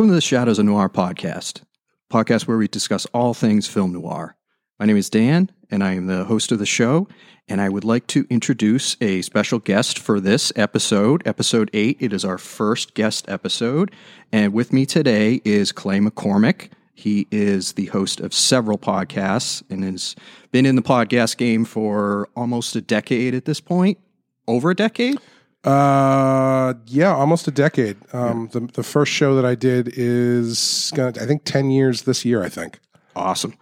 Welcome to the Shadows of Noir podcast, podcast where we discuss all things film noir. My name is Dan, and I am the host of the show. And I would like to introduce a special guest for this episode, episode eight. It is our first guest episode. And with me today is Clay McCormack. He is the host of several podcasts and has been in the podcast game for almost a decade at this point. Over a decade? Uh, yeah, almost a decade. Um, the the first show that I did is gonna, I think, ten years this year. I think. Awesome.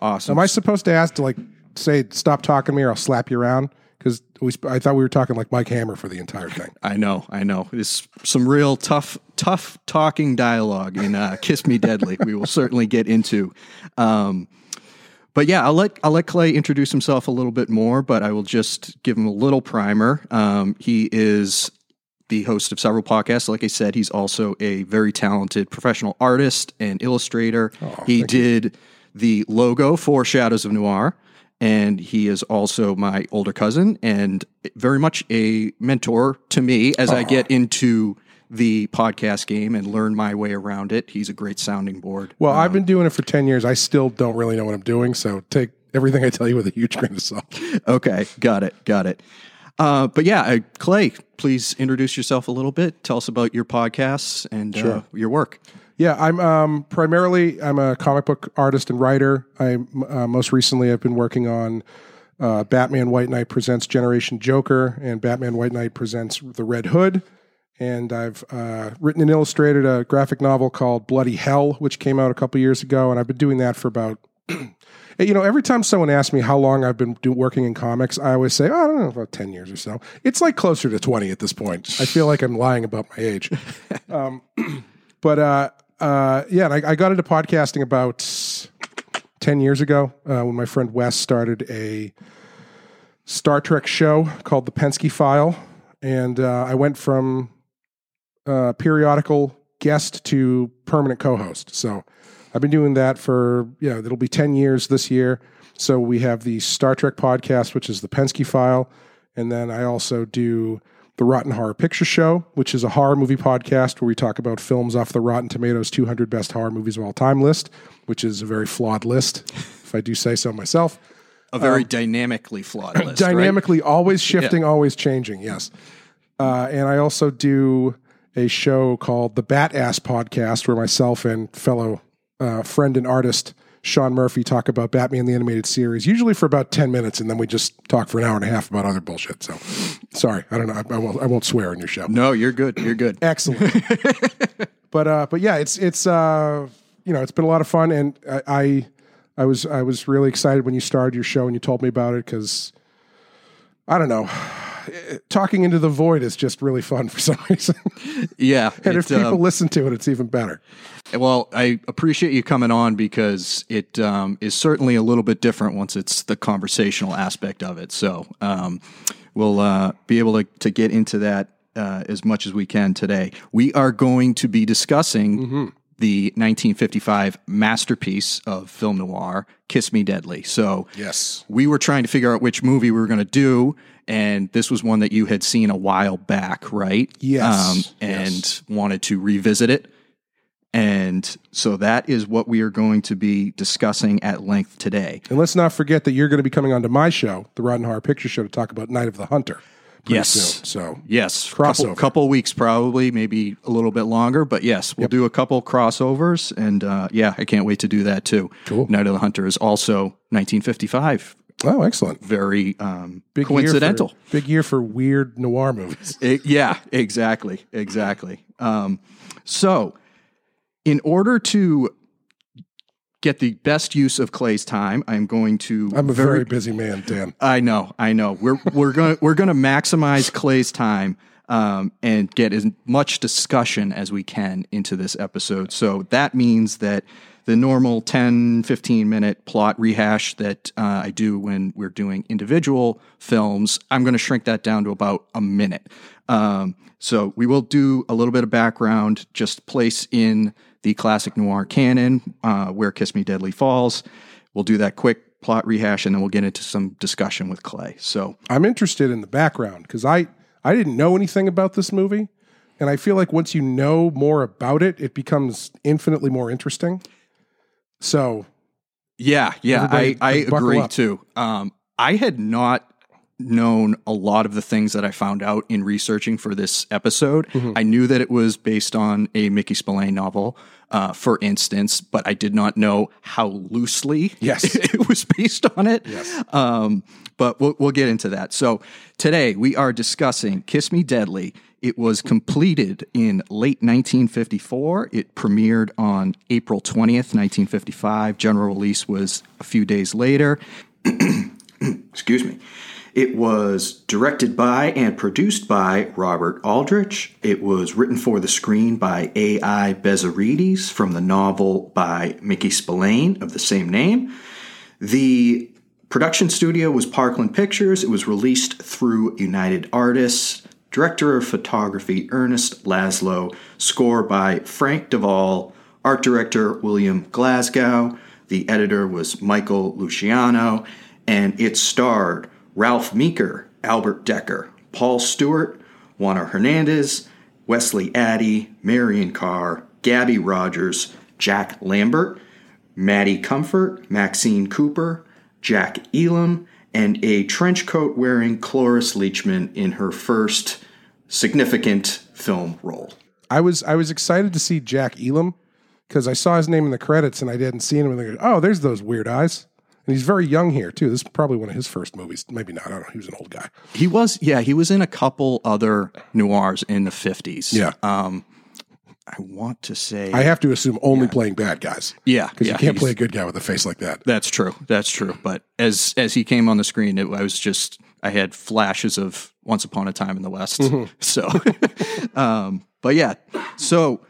Awesome. Am I supposed to ask to like say stop talking to me or I'll slap you around? Because we I thought we were talking like Mike Hammer for the entire thing. I know, I know. It's some real tough, tough talking dialogue in uh, "Kiss Me Deadly." we will certainly get into. Um, but yeah, I'll let I'll let Clay introduce himself a little bit more, but I will just give him a little primer. Um, he is the host of several podcasts. Like I said, he's also a very talented professional artist and illustrator. he did the logo for Shadows of Noir, and he is also my older cousin and very much a mentor to me as I get into the podcast game and learn my way around it. He's a great sounding board. Well, I've been doing it for ten years. I still don't really know what I'm doing, so take everything I tell you with a huge grain of salt. Okay, got it, got it. Uh, but yeah, uh, Clay, please introduce yourself a little bit. Tell us about your podcasts and uh, your work. Yeah, I'm um, primarily I'm a comic book artist and writer. I uh, most recently I've been working on uh, Batman White Knight presents Generation Joker and Batman White Knight presents The Red Hood. And I've uh, written and illustrated a graphic novel called Bloody Hell, which came out a couple years ago, and I've been doing that for about. You know, every time someone asks me how long I've been do, working in comics, I always say, oh, I don't know, about 10 years or so. It's like closer to 20 at this point. I feel like I'm lying about my age. um, but uh, uh, yeah, and I, I got into podcasting about 10 years ago uh, when my friend Wes started a Star Trek show called The Penske File. And uh, I went from uh, periodical guest to permanent co-host. So I've been doing that for yeah, it'll be ten years this year. So we have the Star Trek podcast, which is the Penske File, and then I also do the Rotten Horror Picture Show, which is a horror movie podcast where we talk about films off the Rotten Tomatoes 200 best horror movies of all time list, which is a very flawed list, if I do say so myself. A very dynamically flawed list. right? Dynamically, always shifting, always changing. Yes. Uh, and I also do a show called the Bat Ass Podcast, where myself and fellow uh, friend and artist Sean Murphy talk about Batman the Animated Series, usually for about ten minutes, and then we just talk for an hour and a half about other bullshit. So, sorry, I don't know. I, I won't. I won't swear on your show. No, you're good. You're good. Excellent. but uh, but yeah, it's it's uh, you know it's been a lot of fun, and I, I I was I was really excited when you started your show and you told me about it because I don't know. Talking into the void is just really fun for some reason. Yeah. and if people um, listen to it, it's even better. Well, I appreciate you coming on because it um, is certainly a little bit different once it's the conversational aspect of it. So um, we'll uh, be able to, to get into that uh, as much as we can today. We are going to be discussing the 1955 masterpiece of film noir, Kiss Me Deadly. So Yes. we were trying to figure out which movie we were going to do, and this was one that you had seen a while back, right? Um, Yes. and Yes. wanted to revisit it. And so that is what we are going to be discussing at length today. And let's not forget that you're going to be coming onto my show, the Rotten Horror Picture Show, to talk about Night of the Hunter. Yes. soon. So Yes, couple, Crossover. couple weeks probably, maybe a little bit longer, but yes, we'll do a couple crossovers, and uh, yeah, I can't wait to do that too. Cool. Night of the Hunter is also 1955, oh, excellent. very um, Big coincidental. Year for, big year for weird noir movies. It- yeah, exactly, exactly. Um, so, in order to get the best use of Clay's time, I'm going to. I'm a very busy man, Dan. I know, I know. We're we're going we're going to maximize Clay's time um, and get as much discussion as we can into this episode. So that means that the normal 10, 15 minute plot rehash that uh, I do when we're doing individual films, I'm going to shrink that down to about a minute. Um, so we will do a little bit of background, just place in the classic noir canon uh, where Kiss Me Deadly falls. We'll do that quick plot rehash, and then we'll get into some discussion with Clay. So I'm interested in the background because I I didn't know anything about this movie, And I feel like once you know more about it, it becomes infinitely more interesting. So Yeah, yeah, I, I agree up. too. Um, I had not known a lot of the things that I found out in researching for this episode. Mm-hmm. I knew that it was based on a Mickey Spillane novel, uh, for instance, but I did not know how loosely Yes. it was based on it. Yes. Um, but we'll, we'll get into that. So today we are discussing Kiss Me Deadly. It was completed in late 1954. It premiered on April 20th, 1955. General release was a few days later. Excuse me. It was directed by and produced by Robert Aldrich. It was written for the screen by A.I. Bezzerides from the novel by Mickey Spillane of the same name. The production studio was Parkland Pictures. It was released through United Artists. Director of photography Ernest Laszlo. Score by Frank De Vol. Art director William Glasgow. The editor was Michael Luciano. And it starred Ralph Meeker, Albert Dekker, Paul Stewart, Juano Hernandez, Wesley Addy, Marian Carr, Gaby Rodgers, Jack Lambert, Madi Comfort, Maxine Cooper, Jack Elam, and a trench coat wearing Cloris Leachman in her first significant film role. I was I was excited to see Jack Elam because I saw his name in the credits and I hadn't seen him. And they go, oh, there's those weird eyes. And he's very young here too. This is probably one of his first movies. Maybe not. I don't know. He was an old guy. He was, yeah, he was in a couple other noirs in the 50s. Yeah. Um, I want to say, I have to assume only playing bad guys yeah, because yeah, you can't play a good guy with a face like that. That's true. That's true. But as as he came on the screen, it, I was just I had flashes of Once Upon a Time in the West. So, um, but yeah. So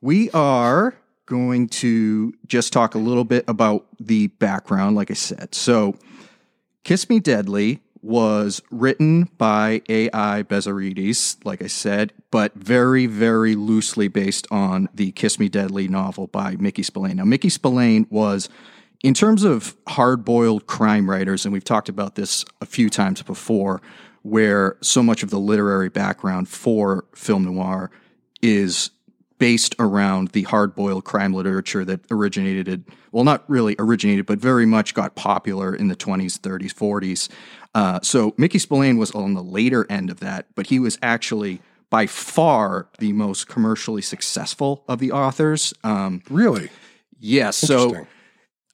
we are going to just talk a little bit about the background. Like I said, so Kiss Me Deadly was written by A.I. Bezzerides, like I said, but very, very loosely based on the Kiss Me Deadly novel by Mickey Spillane. Now, Mickey Spillane was, in terms of hard boiled crime writers, and we've talked about this a few times before, where so much of the literary background for film noir is based around the hard boiled crime literature that originated, well, not really originated, but very much got popular in the 20s, 30s, 40s. Uh, so Mickey Spillane was on the later end of that, but he was actually by far the most commercially successful of the authors. Um, Really yes. so interesting.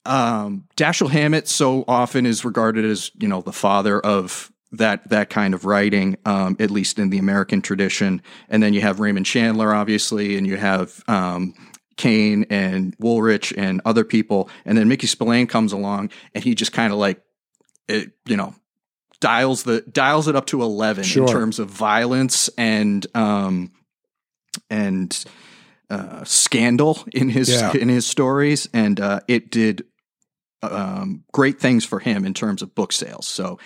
um, Dashiell Hammett so often is regarded as you know the father of that that kind of writing, um, at least in the American tradition. And then you have Raymond Chandler, obviously, and you have um, Cain and Woolrich and other people. And then Mickey Spillane comes along, and he just kind of like, it, you know, dials the dials it up to eleven Sure. in terms of violence and um, and uh, scandal in his Yeah. in his stories, and uh, it did um, great things for him in terms of book sales. So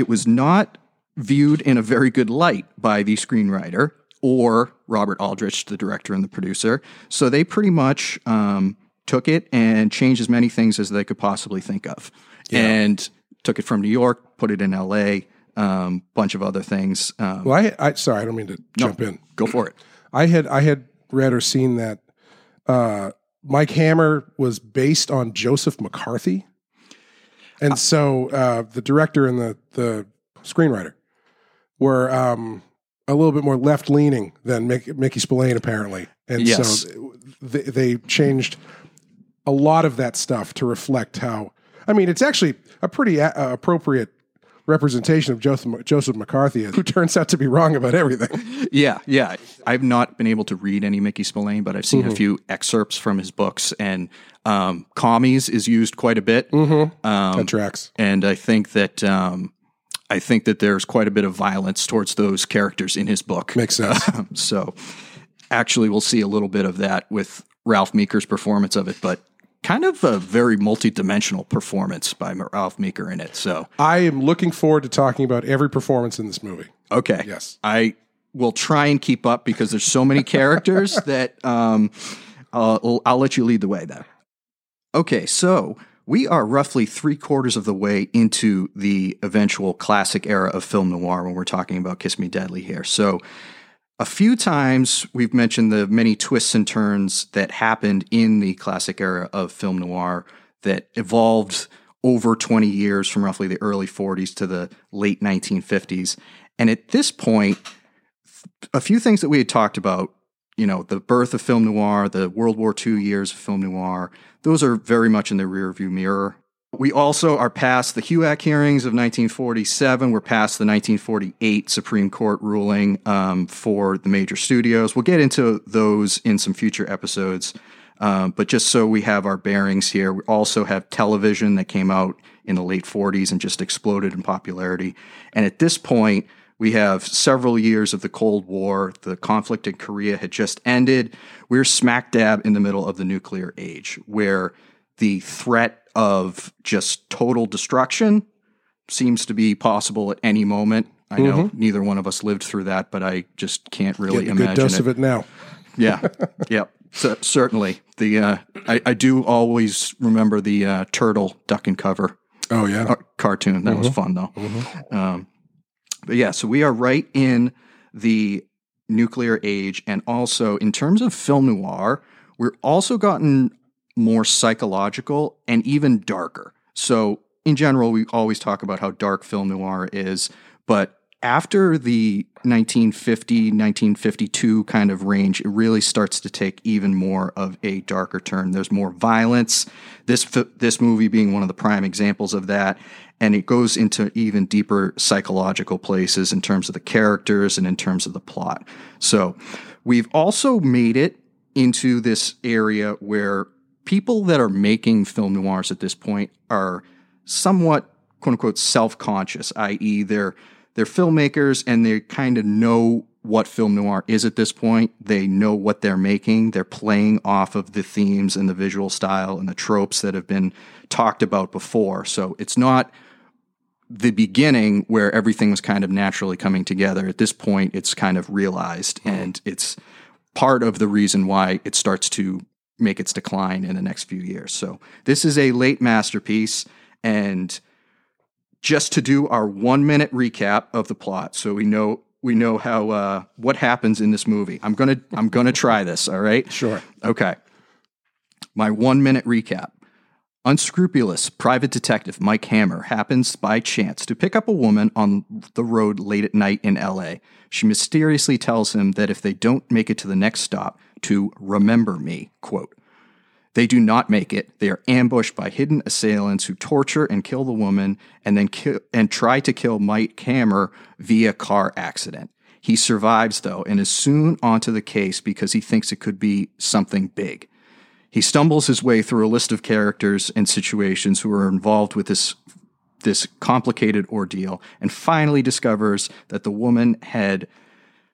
it was not viewed in a very good light by the screenwriter or Robert Aldrich, the director and the producer. So they pretty much um, took it and changed as many things as they could possibly think of, and took it from New York, put it in L.A., um, bunch of other things. Um, Well, I, I sorry, I don't mean to jump in. go for it. I had I had read or seen that uh, Mike Hammer was based on Joseph McCarthy, and so uh, the director and the the screenwriter were um, a little bit more left leaning than Mick, Mickey Spillane apparently, and Yes. so they, they changed a lot of that stuff to reflect how. I mean, it's actually a pretty a- uh, appropriate representation of Joseph, Joseph McCarthy, who turns out to be wrong about everything. Yeah, yeah. I've not been able to read any Mickey Spillane, but I've seen a few excerpts from his books, and um, commies is used quite a bit. Um, that tracks. and I think that um, I think that there's quite a bit of violence towards those characters in his book. Makes sense. so, actually, we'll see a little bit of that with Ralph Meeker's performance of it, but kind of a very multi-dimensional performance by Ralph Meeker in it. So, I am looking forward to talking about every performance in this movie. okay, Yes. I will try and keep up because there's so many characters that um, I'll, I'll let you lead the way then. Okay, so we are roughly three quarters of the way into the eventual classic era of film noir when we're talking about Kiss Me Deadly here. So a few times we've mentioned the many twists and turns that happened in the classic era of film noir that evolved over 20 years from roughly the early 40s to the late 1950s. And at this point, a few things that we had talked about, you know, the birth of film noir, the World War II years of film noir, those are very much in the rearview mirror. We also are past the HUAC hearings of 1947. We're past the 1948 Supreme Court ruling um, for the major studios. We'll get into those in some future episodes. Um, but just so we have our bearings here, we also have television that came out in the late 40s and just exploded in popularity. And at this point, we have several years of the Cold War. The conflict in Korea had just ended. We're smack dab in the middle of the nuclear age, where the threat of just total destruction seems to be possible at any moment. I know mm-hmm. neither one of us lived through that, but I just can't really imagine a good dose it. of it now. Yeah, yeah, so, certainly. The uh, I, I, do always remember the uh, turtle duck and cover. Oh yeah, cartoon that mm-hmm. was fun though. Mm-hmm. Um, but yeah, so we are right in the nuclear age, and also in terms of film noir, we're also gotten more psychological and even darker. So in general, we always talk about how dark film noir is, but after the 1950 1952 kind of range it really starts to take even more of a darker turn. There's more violence. This this movie being one of the prime examples of that and it goes into even deeper psychological places in terms of the characters and in terms of the plot. So we've also made it into this area where people that are making film noirs at this point are somewhat quote unquote self-conscious i.e they're they're filmmakers and they kind of know what film noir is at this point. They know what they're making. They're playing off of the themes and the visual style and the tropes that have been talked about before. So it's not the beginning where everything was kind of naturally coming together. At this point, it's kind of realized and it's part of the reason why it starts to make its decline in the next few years. So this is a late masterpiece and just to do our one minute recap of the plot so we know we know how uh, what happens in this movie. I'm gonna I'm gonna try this. All right. Sure. Okay. My one minute recap. Unscrupulous private detective Mike Hammer happens by chance to pick up a woman on the road late at night in LA. She mysteriously tells him that if they don't make it to the next stop, to remember me, quote. They do not make it. They are ambushed by hidden assailants who torture and kill the woman and then kill, and try to kill Mike Hammer via car accident. He survives though and is soon onto the case because he thinks it could be something big. He stumbles his way through a list of characters and situations who are involved with this this complicated ordeal and finally discovers that the woman had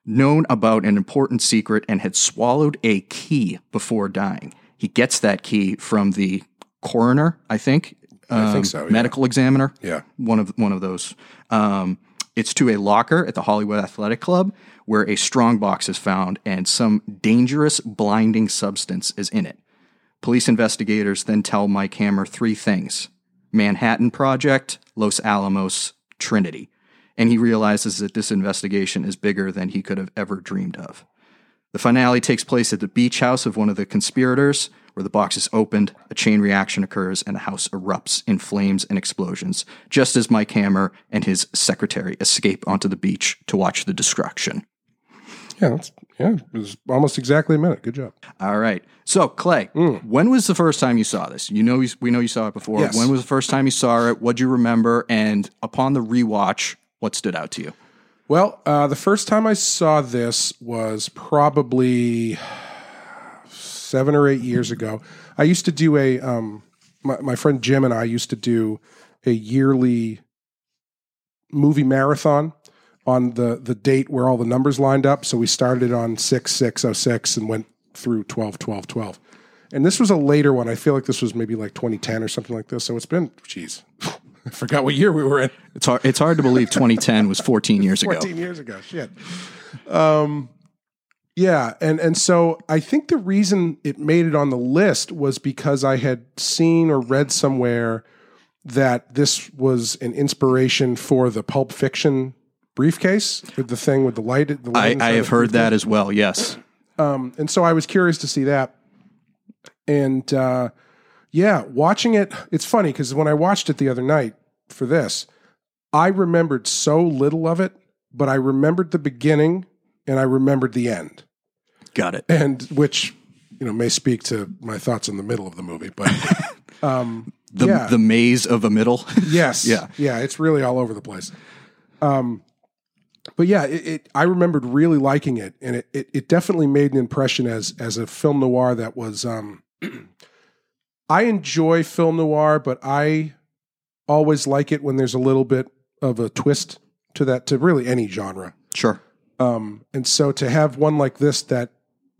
known about an important secret and had swallowed a key before dying. He gets that key from the coroner, I think. Um, I think um, so. Yeah. Medical examiner. Yeah. One of one of those. Um, it's to a locker at the Hollywood Athletic Club where a strong box is found and some dangerous blinding substance is in it. Police investigators then tell Mike Hammer three things Manhattan Project, Los Alamos, Trinity. And he realizes that this investigation is bigger than he could have ever dreamed of. The finale takes place at the beach house of one of the conspirators, where the box is opened, a chain reaction occurs, and the house erupts in flames and explosions, just as Mike Hammer and his secretary escape onto the beach to watch the destruction. Yeah, that's, yeah, it was almost exactly a minute. Good job. All right. So, Clay, mm. when was the first time you saw this? You know, we know you saw it before. Yes. When was the first time you saw it? What do you remember? And upon the rewatch, what stood out to you? Well, uh, the first time I saw this was probably seven or eight years ago. I used to do a, um, my, my friend Jim and I used to do a yearly movie marathon on the the date where all the numbers lined up. So we started on 6606 and went through 12 12 12. And this was a later one. I feel like this was maybe like 2010 or something like this. So it's been, geez, I forgot what year we were in. It's hard. It's hard to believe 2010 was 14 years 14 ago. 14 years ago. Shit. Um, yeah, and and so I think the reason it made it on the list was because I had seen or read somewhere that this was an inspiration for the Pulp Fiction briefcase with the thing with the light. The light I, I have heard that as well. Yes. um, and so I was curious to see that. And uh, yeah, watching it, it's funny because when I watched it the other night for this, I remembered so little of it, but I remembered the beginning and I remembered the end, Got it. and which you know may speak to my thoughts in the middle of the movie. But um, The yeah. the maze of a middle. yes, Yeah. yeah, it's really all over the place. Um, but yeah, it, it I remembered really liking it, and it, it it definitely made an impression as as a film noir that was. Um, I enjoy film noir, but I always like it when there's a little bit of a twist to that to really any genre. sure. Um, and so to have one like this that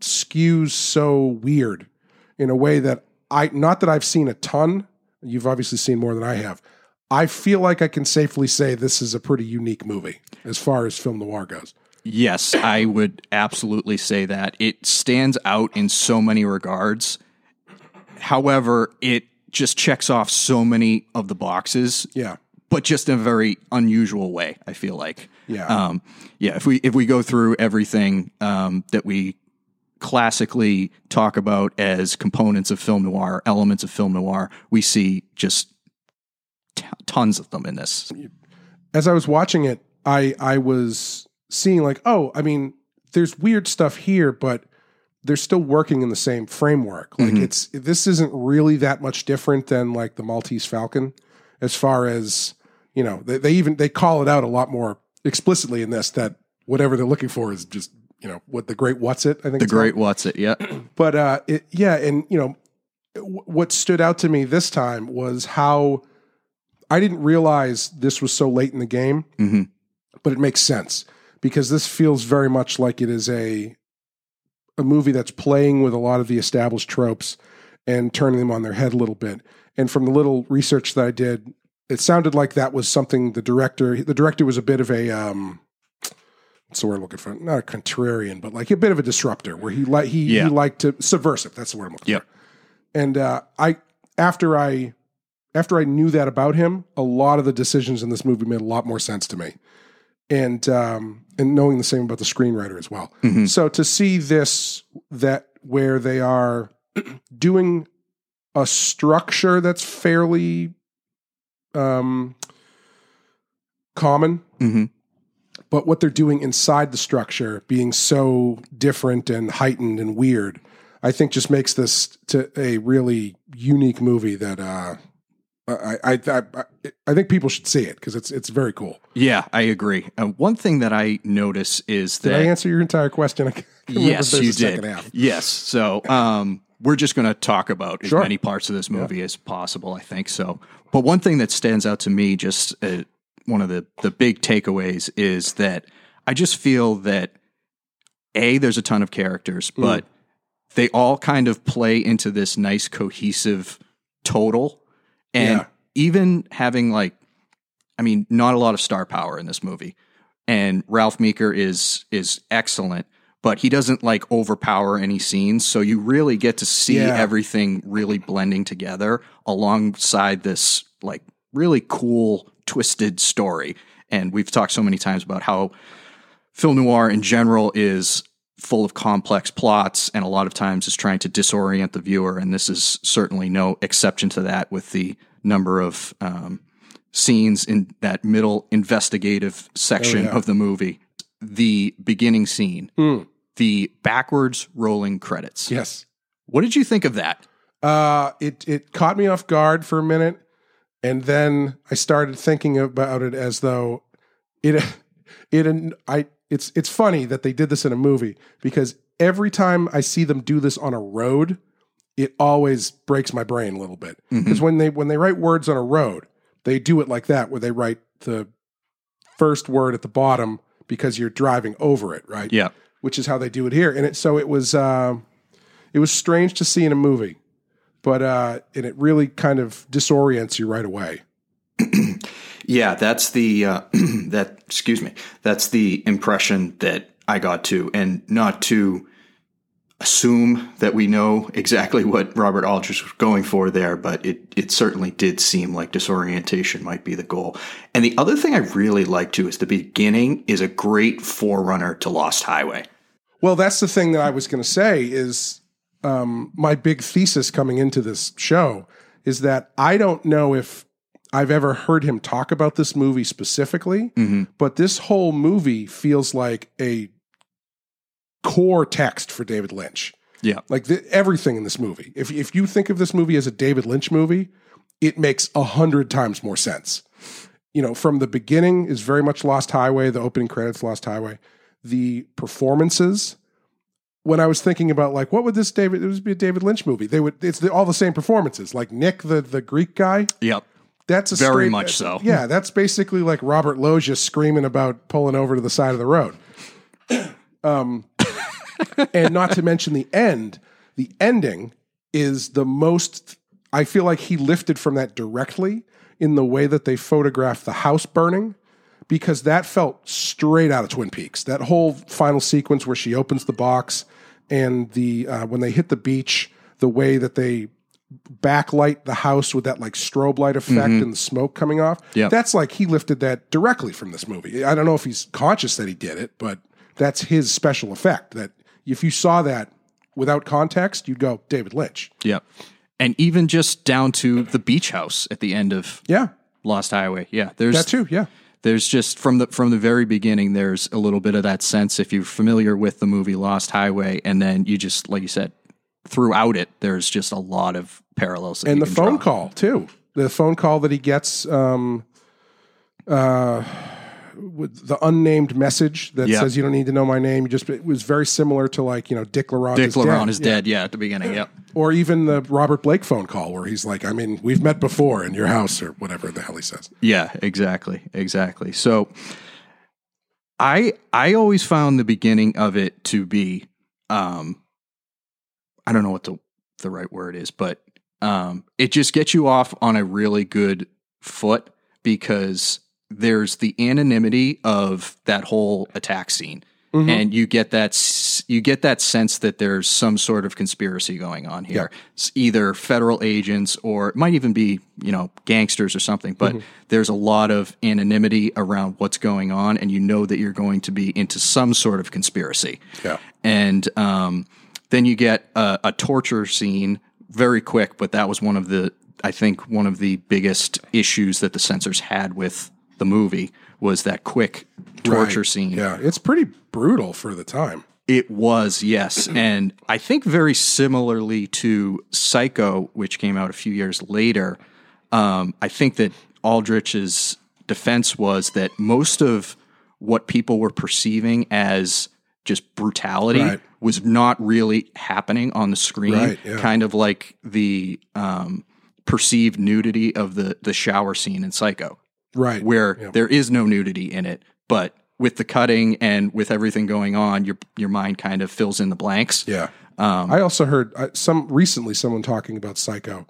skews so weird in a way that I not that I've seen a ton, you've obviously seen more than I have. I feel like I can safely say this is a pretty unique movie as far as film noir goes. Yes, I would absolutely say that. It stands out in so many regards. However, it just checks off so many of the boxes, Yeah. but just in a very unusual way, I feel like. Yeah. Um, yeah, if we if we go through everything um, that we classically talk about as components of film noir, elements of film noir, we see just t- tons of them in this. As I was watching it, I I was seeing like, oh, I mean, there's weird stuff here, but they're still working in the same framework. Like it's this isn't really that much different than like the Maltese Falcon, as far as you know. They, they even they call it out a lot more explicitly in this that whatever they're looking for is just you know what the great what's it. I think The called. great what's it? Yeah, but uh, it, yeah, and you know w- what stood out to me this time was how I didn't realize this was so late in the game, Mhm. but it makes sense because this feels very much like it is a a movie that's playing with a lot of the established tropes and turning them on their head a little bit. And from the little research that I did, it sounded like that was something the director the director was a bit of a um what's the word I'm looking for? Not a contrarian, but like a bit of a disruptor where he like he, Yeah. he liked to subversive. That's the word I'm looking Yep. for. And uh, I after I after I knew that about him, a lot of the decisions in this movie made a lot more sense to me. And um, and knowing the same about the screenwriter as well. Mhm. So to see this that where they are doing a structure that's fairly um, common hmm but what they're doing inside the structure being so different and heightened and weird i think just makes this to a really unique movie that uh I, I, I, think people should see it because it's it's very cool. yeah, I agree. Uh, one thing that I notice is Did that I answer your entire question? Yes, you did. Yes. So um, we're just going to talk about as many parts of this movie as possible. I think so. But one thing that stands out to me, just uh, one of the the big takeaways, is that I just feel that a there's a ton of characters, Mm. but they all kind of play into this nice cohesive total, and Yeah. even having like, I mean, not a lot of star power in this movie and Ralph Meeker is is excellent, but he doesn't like overpower any scenes, so you really get to see Yeah. everything really blending together alongside this like really cool twisted story. And we've talked so many times about how film noir in general is full of complex plots and a lot of times is trying to disorient the viewer and this is certainly no exception to that with the number of um, scenes in that middle investigative section Oh, yeah. of the movie the beginning scene Mm. the backwards rolling credits Yes. what did you think of that Uh, it it caught me off guard for a minute, and then I started thinking about it as though it it I it's it's funny that they did this in a movie because every time I see them do this on a road, it always breaks my brain a little bit because when they when they write words on a road, they do it like that where they write the first word at the bottom because you're driving over it, right? yeah which is how they do it here. And it so it was uh, it was strange to see in a movie, but uh, and it really kind of disorients you right away. Yeah, that's the uh, that excuse me. That's the impression that I got too, and not to assume that we know exactly what Robert Aldrich was going for there, but it, it certainly did seem like disorientation might be the goal. And the other thing I really like too is the beginning is a great forerunner to Lost Highway. Well, that's the thing that I was going to say is um, my big thesis coming into this show is that I don't know if I've ever heard him talk about this movie specifically, mm-hmm. but this whole movie feels like a core text for David Lynch. Yeah. Like the, everything in this movie. If if you think of this movie as a David Lynch movie, it makes a hundred times more sense. You know, from the beginning is very much Lost Highway. The opening credits, Lost Highway. The performances. When I was thinking about like what would this David? It would be a David Lynch movie. They would. It's the, all the same performances. Like Nick, the the Greek guy. Yep. That's a Very straight- much so. Yeah, that's basically like Robert Loggia screaming about pulling over to the side of the road. Um, and not to mention the end. The ending is the most. I feel like he lifted from that directly in the way that they photographed the house burning, because that felt straight out of Twin Peaks. That whole final sequence where she opens the box and the uh, when they hit the beach, the way that they backlight the house with that like strobe light effect mm-hmm. and the smoke coming off. Yeah. That's like he lifted that directly from this movie. I don't know if he's conscious that he did it, but that's his special effect. That if you saw that without context, you'd go David Lynch. Yep. And even just down to the beach house at the end of Yeah, Lost Highway. Yeah. There's that too. Yeah, there's just from the from the very beginning there's a little bit of that sense if you're familiar with the movie Lost Highway and then you just like you said throughout it there's just a lot of parallels and the phone draw. call too. The phone call that he gets, um, uh, with the unnamed message that Yeah. says you don't need to know my name. You just it was very similar to like you know Dick Laurent. Dick is Laurent dead. is Yeah. dead yeah at the beginning yep Or even the Robert Blake phone call where he's like, I mean, we've met before in your house or whatever the hell he says. Yeah, exactly, exactly. So I I always found the beginning of it to be um I don't know what the the right word is, but um it just gets you off on a really good foot because there's the anonymity of that whole attack scene. And you get that you get that sense that there's some sort of conspiracy going on here. It's either federal agents or it might even be, you know, gangsters or something, but there's a lot of anonymity around what's going on and you know that you're going to be into some sort of conspiracy. Yeah. And um, then you get a, a torture scene very quick, but that was one of the, I think, one of the biggest issues that the censors had with the movie was that quick torture Right. scene. Yeah, it's pretty brutal for the time. It was, yes. and I think very similarly to Psycho, which came out a few years later, um, I think that Aldrich's defense was that most of what people were perceiving as just brutality Right. Was not really happening on the screen. Right, yeah. Kind of like the um, perceived nudity of the, the shower scene in Psycho Right. where there is no nudity in it, but with the cutting and with everything going on, your your mind kind of fills in the blanks. Yeah. I also heard uh, some recently someone talking about Psycho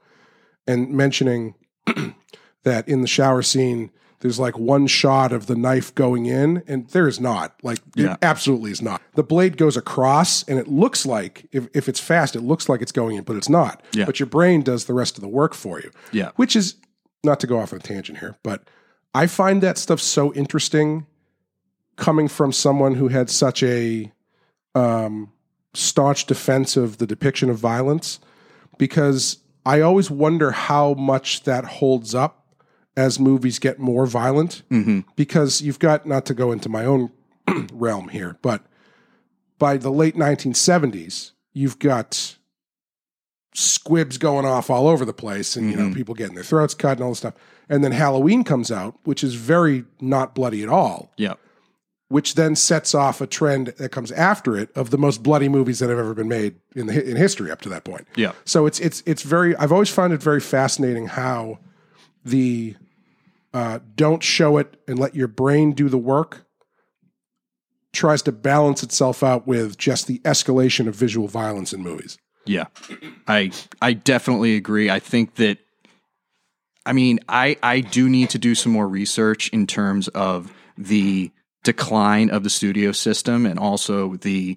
and mentioning that in the shower scene, there's like one shot of the knife going in, and there is not. Like, Yeah. it absolutely is not. The blade goes across, and it looks like, if, if it's fast, it looks like it's going in, but it's not. Yeah. But your brain does the rest of the work for you. Yeah. Which is, not to go off on a tangent here, but I find that stuff so interesting coming from someone who had such a um, staunch defense of the depiction of violence because I always wonder how much that holds up as movies get more violent. Mm-hmm. Because you've got, not to go into my own realm here, but by the late 1970s, you've got squibs going off all over the place and, you know, mm-hmm. people getting their throats cut and all this stuff. And then Halloween comes out, which is very not bloody at all Yeah. which then sets off a trend that comes after it of the most bloody movies that have ever been made in the, in history up to that point. Yeah. So it's it's it's very. I've always found it very fascinating how the uh, don't show it and let your brain do the work tries to balance itself out with just the escalation of visual violence in movies. Yeah. I I definitely agree. I think that I mean, I I do need to do some more research in terms of the decline of the studio system and also the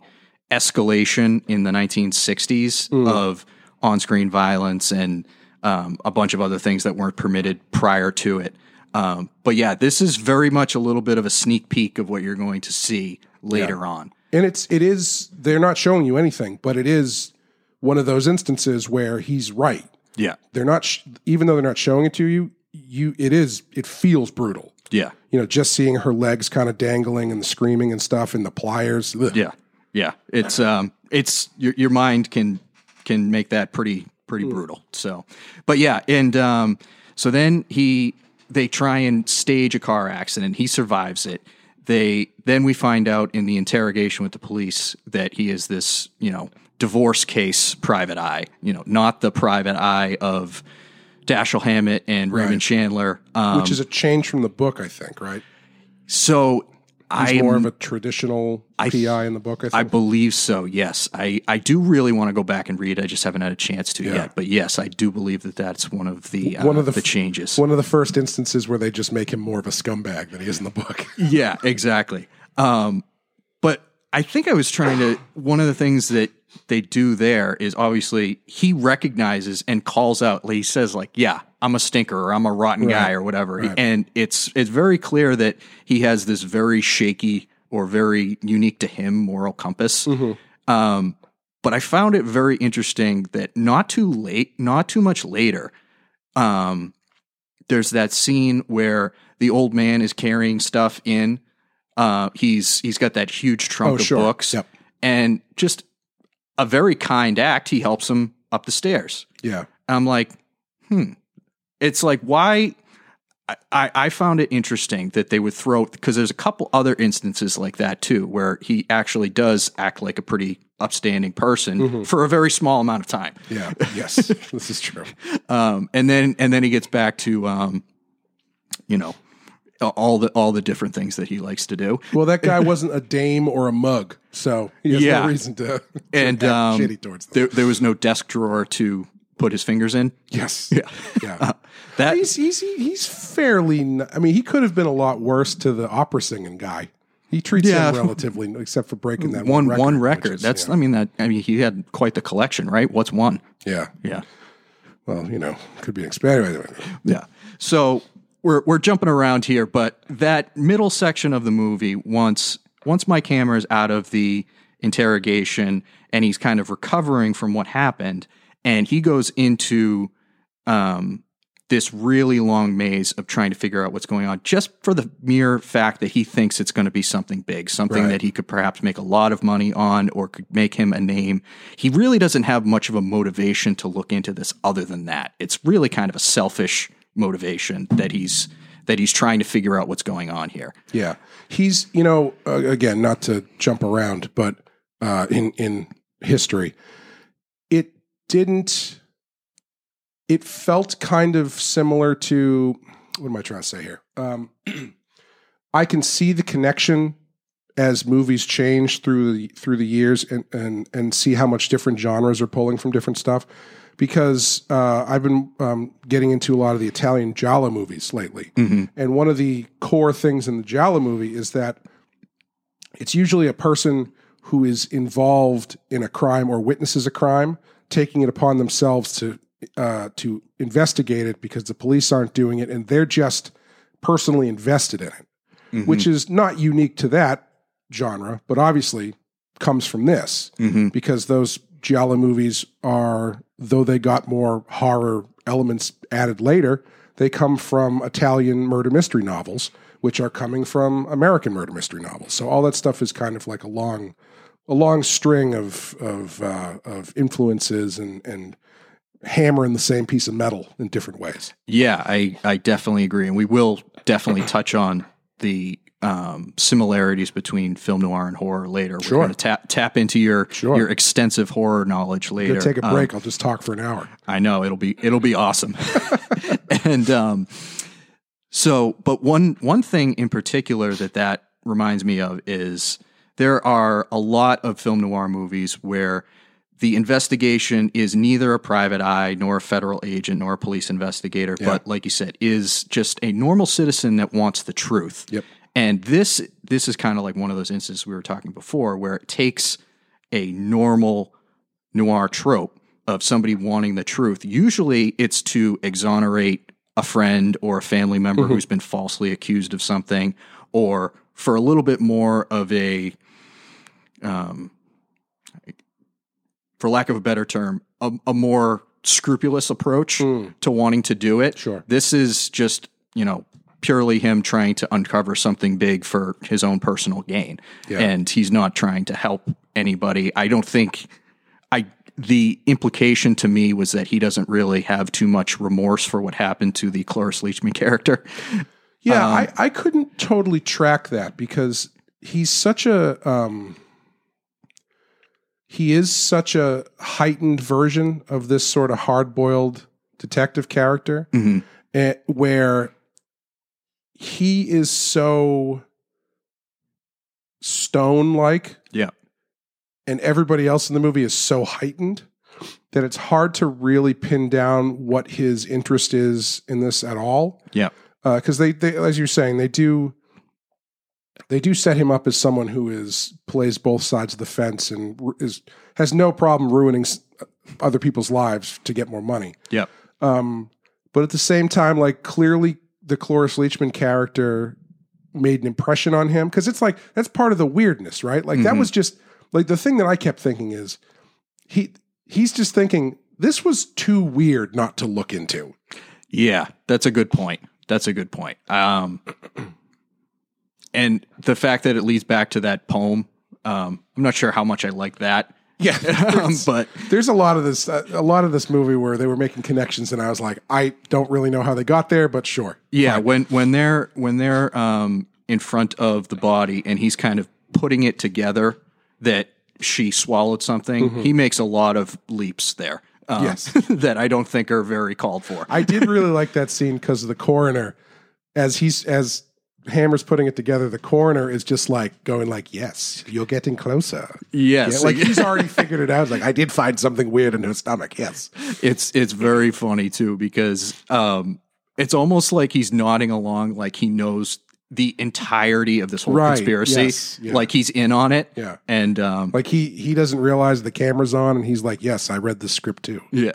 escalation in the 1960s of on-screen violence and um, a bunch of other things that weren't permitted prior to it. Um, but yeah, this is very much a little bit of a sneak peek of what you're going to see later on. And it's it is they're not showing you anything, but it is one of those instances where he's right. Yeah, They're not sh- even though they're not showing it to you, you it is it feels brutal. yeah, You know, just seeing her legs kind of dangling and the screaming and stuff and the pliers. ugh. yeah, yeah. It's um, it's your your mind can can make that pretty pretty brutal. So, but yeah, and um, so then he they try and stage a car accident. He survives it. They then we find out in the interrogation with the police that he is this you know divorce case private eye. You know, not the private eye of Dashiell Hammett and Raymond Chandler. Um, Which is a change from the book, I think, right? so He's I more of a traditional PI in the book, I think. I believe so. Yes, I, I do really want to go back and read. I just haven't had a chance to Yeah. yet. But yes, I do believe that that's one of the uh, One of the the, changes. One of the first instances where they just make him more of a scumbag than he is in the book. yeah, exactly. Um, but I think I was trying to. One of the things that they do there is obviously he recognizes and calls out. He says like, "Yeah, I'm a stinker or I'm a rotten guy or whatever," and it's it's very clear that he has this very shaky or very unique to him moral compass. Um, but I found it very interesting that not too late, not too much later, um, there's that scene where the old man is carrying stuff in. Uh, he's he's got that huge trunk Oh, of sure. books, Yep. and just a very kind act. He helps him up the stairs. Yeah. I'm like, hmm. It's like why. I- I, found it interesting that they would throw because there's a couple other instances like that too, where he actually does act like a pretty upstanding person Mm-hmm. for a very small amount of time. Yeah. Yes. this is true. Um, and then and then he gets back to um, you know all the all the different things that he likes to do. Well, that guy wasn't a dame or a mug, so he has Yeah. no reason to, to And um, shitty towards them. there there was no desk drawer to put his fingers in. Yes. Yeah. Yeah. Uh, that he's he's he's fairly. n- I mean, he could have been a lot worse to the opera singing guy. He treats Yeah. him relatively, except for breaking that one one one which record. is, That's yeah. I mean that I mean he had quite the collection, right? What's one? yeah. Yeah. Well, you know, could be expanded. Yeah. So we're we're jumping around here, but that middle section of the movie, once once Mike Hammer is out of the interrogation and he's kind of recovering from what happened, and he goes into um, this really long maze of trying to figure out what's going on, just for the mere fact that he thinks it's going to be something big, something Right. that he could perhaps make a lot of money on or could make him a name. He really doesn't have much of a motivation to look into this other than that. It's really kind of a selfish motivation that he's that he's trying to figure out what's going on here. Yeah, he's you know uh, again not to jump around, but uh, in in history, didn't. It felt kind of similar to what am I trying to say here? Um, I can see the connection as movies change through the through the years and and and see how much different genres are pulling from different stuff. Because uh, I've been um, getting into a lot of the Italian giallo movies lately, and one of the core things in the giallo movie is that it's usually a person who is involved in a crime or witnesses a crime, taking it upon themselves to uh, to investigate it because the police aren't doing it, and they're just personally invested in it, which is not unique to that genre, but obviously comes from this because those giallo movies are, though they got more horror elements added later, they come from Italian murder mystery novels, which are coming from American murder mystery novels. So all that stuff is kind of like a long, a long string of of uh, of influences and and hammering the same piece of metal in different ways. Yeah, I, I definitely agree. And we will definitely touch on the um, similarities between film noir and horror later. We're Sure. going to tap, tap into your, Sure. your extensive horror knowledge later. Take a Um, break. I'll just talk for an hour. I know it'll be it'll be awesome. and um, so, but one one thing in particular that that reminds me of is there are a lot of film noir movies where the investigation is neither a private eye nor a federal agent nor a police investigator, but like you said, is just a normal citizen that wants the truth. Yep. And this this is kind of like one of those instances we were talking before where it takes a normal noir trope of somebody wanting the truth. Usually it's to exonerate a friend or a family member mm-hmm. who's been falsely accused of something, or for a little bit more of a, um, for lack of a better term, a, a more scrupulous approach to wanting to do it. Sure. This is just, you know, purely him trying to uncover something big for his own personal gain. Yeah. And he's not trying to help anybody. I don't think I the implication to me was that he doesn't really have too much remorse for what happened to the Cloris Leachman character. Yeah, Um, I, I couldn't totally track that because he's such a um, he is such a heightened version of this sort of hard boiled detective character, Mhm. eh, where he is so stone like, Yeah. and everybody else in the movie is so heightened that it's hard to really pin down what his interest is in this at all Yeah. because they, they, as you're saying, they do, they do set him up as someone who is plays both sides of the fence and is has no problem ruining other people's lives to get more money. Yep. Um, but at the same time, like clearly the Cloris Leachman character made an impression on him because it's like that's part of the weirdness, right? Like that Mhm. was just like the thing that I kept thinking is he he's just thinking this was too weird not to look into. Yeah, that's a good point. That's a good point. Um, and the fact that it leads back to that poem, um, I'm not sure how much I like that. Yeah, um, but There's a lot of this, uh, a lot of this movie where they were making connections, and I was like, I don't really know how they got there, but sure. yeah, when when they're when they're um, in front of the body and he's kind of putting it together that she swallowed something, he makes a lot of leaps there. Um, Yes. that I don't think are very called for. I did really like that scene because of the coroner, as he's as Hammer's putting it together. The coroner is just like going like, "Yes, you're getting closer." yes, Yeah, like he's already figured it out. Like I did find something weird in her stomach. Yes, it's it's very funny too because um, it's almost like he's nodding along, like he knows the entirety of this whole Right, conspiracy, yes, yeah. like he's in on it. Yeah. and um, like he he doesn't realize the camera's on, and he's like, "Yes, I read the script too." yeah,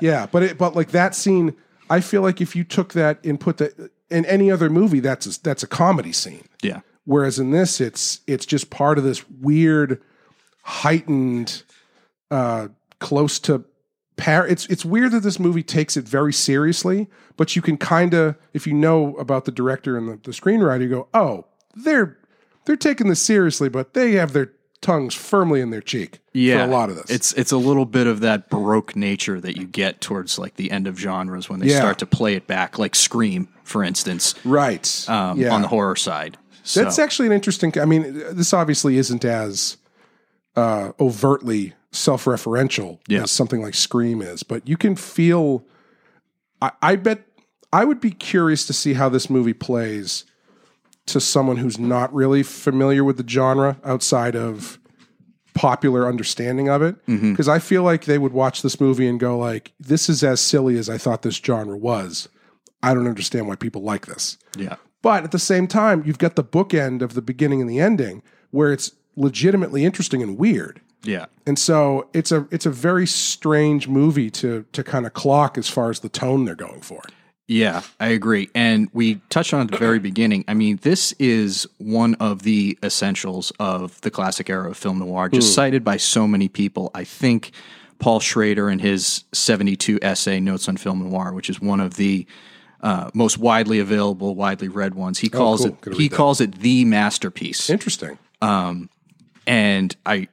Yeah, but it, but like that scene, I feel like if you took that and put that in any other movie, that's a, that's a comedy scene. yeah, Whereas in this, it's it's just part of this weird, heightened, uh, close to par. It's it's weird that this movie takes it very seriously, but you can kind of, if you know about the director and the, the screenwriter, you go, oh, they're they're taking this seriously, but they have their tongues firmly in their cheek yeah. for a lot of this. It's it's a little bit of that baroque nature that you get towards like the end of genres when they Yeah. start to play it back, like Scream, for instance, right um, yeah. on the horror side. So, That's actually an interesting. I mean, this obviously isn't as uh, overtly self-referential Yeah. as something like Scream is, but you can feel. I, I bet I would be curious to see how this movie plays to someone who's not really familiar with the genre outside of popular understanding of it mm-hmm. because I feel like they would watch this movie and go like this is as silly as I thought this genre was. I don't understand why people like this. yeah, But at the same time, you've got the bookend of the beginning and the ending where it's legitimately interesting and weird. yeah. And so it's a it's a very strange movie to to kind of clock as far as the tone they're going for. Yeah, I agree. And we touched on it at the very beginning. I mean, this is one of the essentials of the classic era of film noir, just cited by so many people. I think Paul Schrader in his 72 essay, Notes on Film Noir, which is one of the uh, most widely available, widely read ones, he calls cool. It he that. calls it the masterpiece. Interesting. and I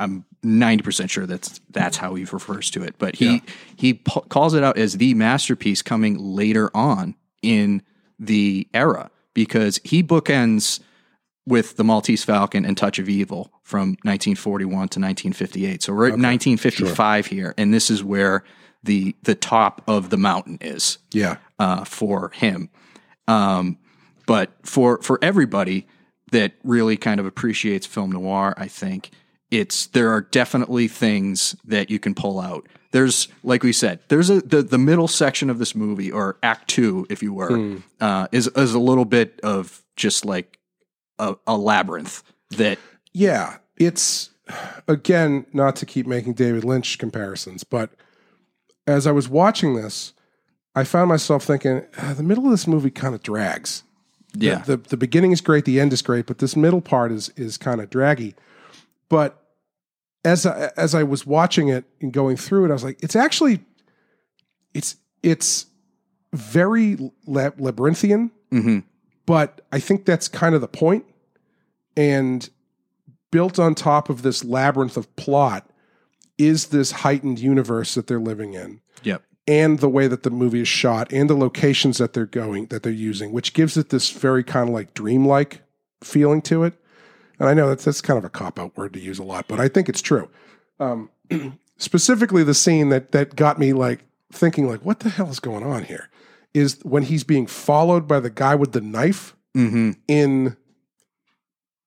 I'm 90% sure that's that's how he refers to it but he Yeah. he p- calls it out as the masterpiece coming later on in the era because he bookends with the Maltese Falcon and Touch of Evil from 1941 to 1958 so we're at 1955 here and this is where the the top of the mountain is Yeah. uh, for him. Um, but for for everybody that really kind of appreciates film noir, I think it's there are definitely things that you can pull out. There's like we said, there's a the, the middle section of this movie or act two, if you were, uh, is is a little bit of just like a, a labyrinth that Yeah. it's again not to keep making David Lynch comparisons, but as I was watching this, I found myself thinking "Ah, the middle of this movie kind of drags. The- Yeah. the, the beginning is great, the end is great, but this middle part is is kind of draggy. But as I, as I was watching it and going through it, I was like, it's actually it's it's very la- labyrinthian, hmm but I think that's kind of the point. And built on top of this labyrinth of plot is this heightened universe that they're living in Yep. and the way that the movie is shot and the locations that they're going that they're using, which gives it this very kind of like dreamlike feeling to it. And I know that's that's kind of a cop out word to use a lot, but I think it's true. Um, specifically, the scene that that got me like thinking like, what the hell is going on here? Is when he's being followed by the guy with the knife hmm in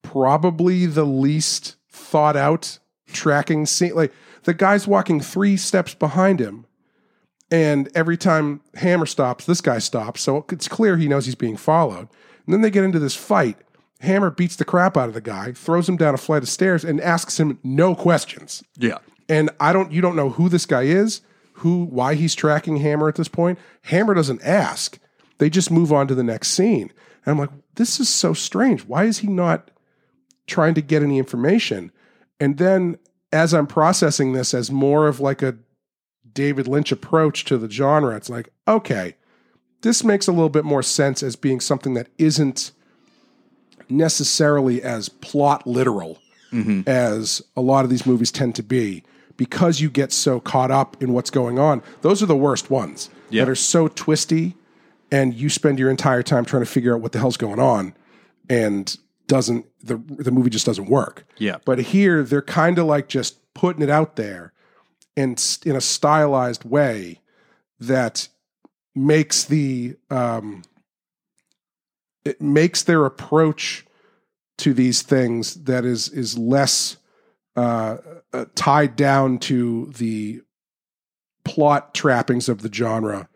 probably the least thought out tracking scene. Like the guy's walking three steps behind him, and every time Hammer stops, this guy stops. So it's clear he knows he's being followed. And then they get into this fight. Hammer beats the crap out of the guy, throws him down a flight of stairs, and asks him no questions. Yeah. And I don't, you don't know who this guy is, who, why he's tracking Hammer at this point. Hammer doesn't ask. They just move on to the next scene. And I'm like, this is so strange. Why is he not trying to get any information? And then as I'm processing this as more of like a David Lynch approach to the genre, it's like, okay, this makes a little bit more sense as being something that isn't necessarily as plot literal as a lot of these movies tend to be because you get so caught up in what's going on. Those are the worst ones Yeah. that are so twisty and you spend your entire time trying to figure out what the hell's going on and doesn't the the movie just doesn't work. Yeah. But here they're kind of like just putting it out there and in a stylized way that makes the um it makes their approach to these things that is is less uh, uh, tied down to the plot trappings of the genre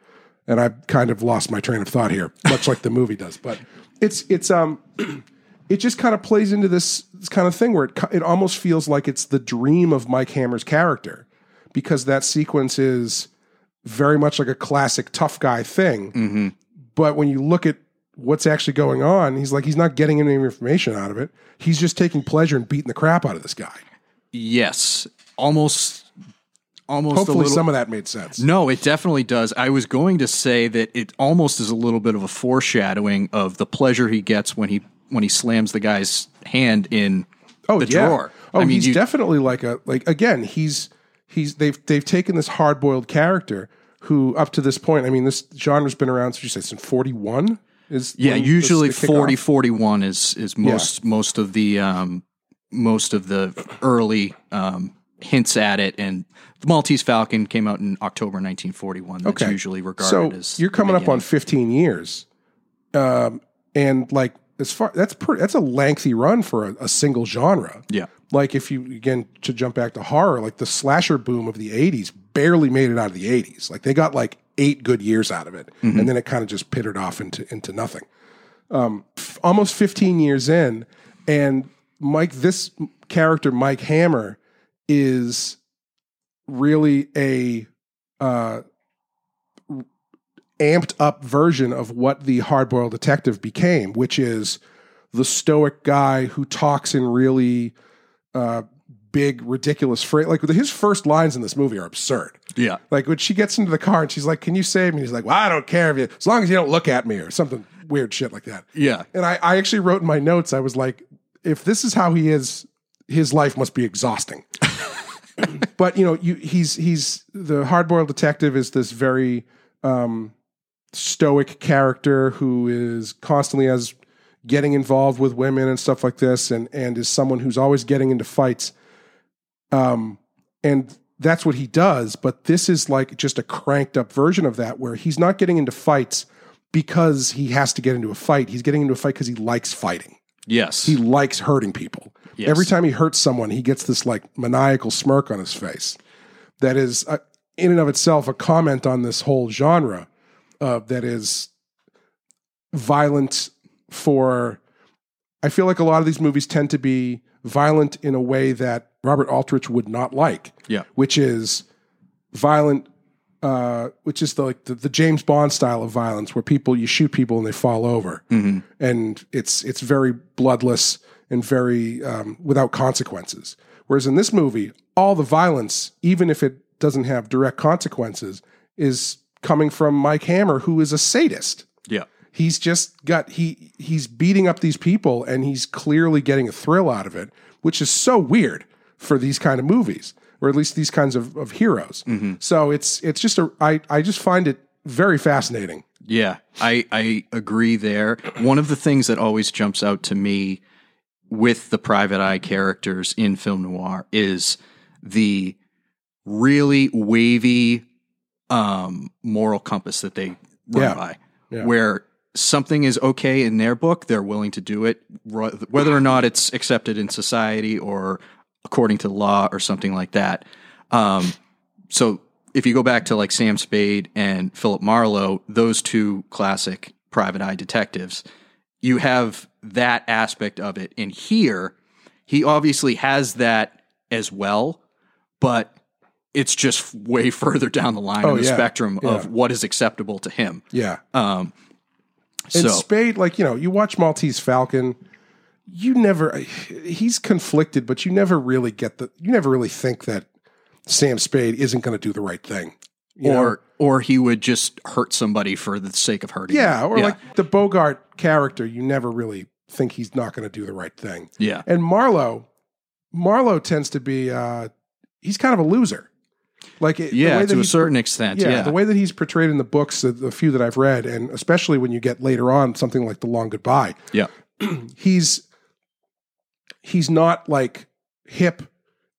and I've kind of lost my train of thought here, much like the movie does. But it's it's um it just kind of plays into this, this kind of thing where it it almost feels like it's the dream of Mike Hammer's character because that sequence is very much like a classic tough guy thing. hmm But when you look at what's actually going on, he's like he's not getting any information out of it. He's just taking pleasure in beating the crap out of this guy. Yes. Almost. Almost Hopefully, little. some of that made sense. No, it definitely does. I was going to say that it almost is a little bit of a foreshadowing of the pleasure he gets when he when he slams the guy's hand in oh, the yeah. drawer. Oh, I mean, he's you- definitely like a like again. He's he's they've they've taken this hard boiled character who up to this point. I mean, this genre's been around. So you say since forty one is Yeah, usually the kickoff? 40 41 is is most most of the um most of the early um hints at it and the Maltese Falcon came out in October 1941. That's Okay. usually regarded So as you're coming up on 15 years, um, and like as far that's pretty that's a lengthy run for a, a single genre. Yeah. Like if you again to jump back to horror, like the slasher boom of the 80s barely made it out of the 80s. Like they got like eight good years out of it, and then it kind of just pittered off into into nothing. Um, f- almost 15 years in, and Mike, this character Mike Hammer is really a uh, amped up version of what the hardboiled detective became, which is the stoic guy who talks in really uh, big, ridiculous phrase. Like his first lines in this movie are absurd. Yeah. Like when she gets into the car and she's like, "Can you save me?" He's like, "Well, I don't care if you, as long as you don't look at me," or something weird shit like that. Yeah. And I, I actually wrote in my notes, I was like, if this is how he is, his life must be exhausting. but you know, you, he's he's the hardboiled detective is this very um, stoic character who is constantly as getting involved with women and stuff like this, and and is someone who's always getting into fights. Um, and that's what he does. But this is like just a cranked up version of that, where he's not getting into fights because he has to get into a fight. He's getting into a fight because he likes fighting. Yes. He likes hurting people. Yes. Every time he hurts someone, he gets this like maniacal smirk on his face. That is, uh, in and of itself, a comment on this whole genre uh, that is violent for. I feel like a lot of these movies tend to be violent in a way that Robert Aldrich would not like. Yeah. which is violent. Uh, which is the, like the, the James Bond style of violence, where people you shoot people and they fall over, and it's it's very bloodless and very um, without consequences. Whereas in this movie, all the violence, even if it doesn't have direct consequences, is coming from Mike Hammer, who is a sadist. Yeah. He's just got he he's beating up these people and he's clearly getting a thrill out of it, which is so weird for these kind of movies, or at least these kinds of, of heroes. So it's it's just a I, I just find it very fascinating. Yeah, I, I agree there. One of the things that always jumps out to me with the private eye characters in film noir is the really wavy um, moral compass that they run Yeah. by, Yeah. where something is okay in their book, they're willing to do it, whether or not it's accepted in society or according to law or something like that. Um, so if you go back to like Sam Spade and Philip Marlowe, those two classic private eye detectives, you have that aspect of it. And here, he obviously has that as well, but it's just way further down the line Oh, on the yeah. spectrum Yeah. of what is acceptable to him. Yeah. Um, And so Spade, like, you know, you watch Maltese Falcon, you never, he's conflicted, but you never really get the, you never really think that Sam Spade isn't going to do the right thing. you know? or or he would just hurt somebody for the sake of hurting. yeah, them. or like the Bogart character, you never really think he's not going to do the right thing. yeah, And Marlowe, Marlowe tends to be, uh, he's kind of a loser. Like, it, yeah, to a certain extent. yeah, Yeah, the way that he's portrayed in the books, the, the few that I've read, and especially when you get later on something like The Long Goodbye, yeah, he's he's not like hip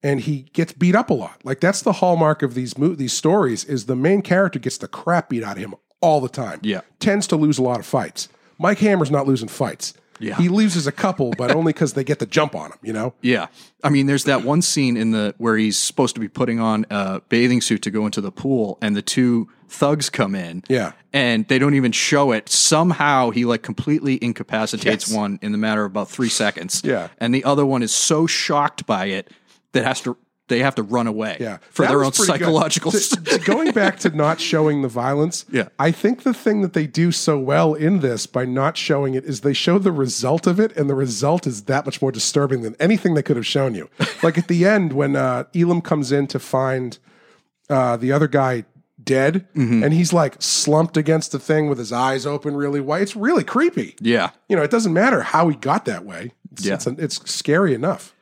and he gets beat up a lot. Like that's the hallmark of these mo- these stories is the main character gets the crap beat out of him all the time. Yeah. Tends to lose a lot of fights. Mike Hammer's not losing fights. Yeah. He loses a couple, but only because they get the jump on him, you know? yeah. I mean, there's that one scene in the where he's supposed to be putting on a bathing suit to go into the pool, and the two thugs come in. Yeah. and they don't even show it. Somehow he like completely incapacitates Yes. one in the matter of about three seconds. Yeah. and the other one is so shocked by it that has to they have to run away. Yeah. for That their own psychological. To- going back to not showing the violence, Yeah. I think the thing that they do so well in this by not showing it is they show the result of it, and the result is that much more disturbing than anything they could have shown you. like at the end, when uh, Elam comes in to find uh, the other guy dead, Mm-hmm. and he's like slumped against the thing with his eyes open really wide. It's really creepy. yeah, You know, it doesn't matter how he got that way. It's, Yeah. it's, it's scary enough.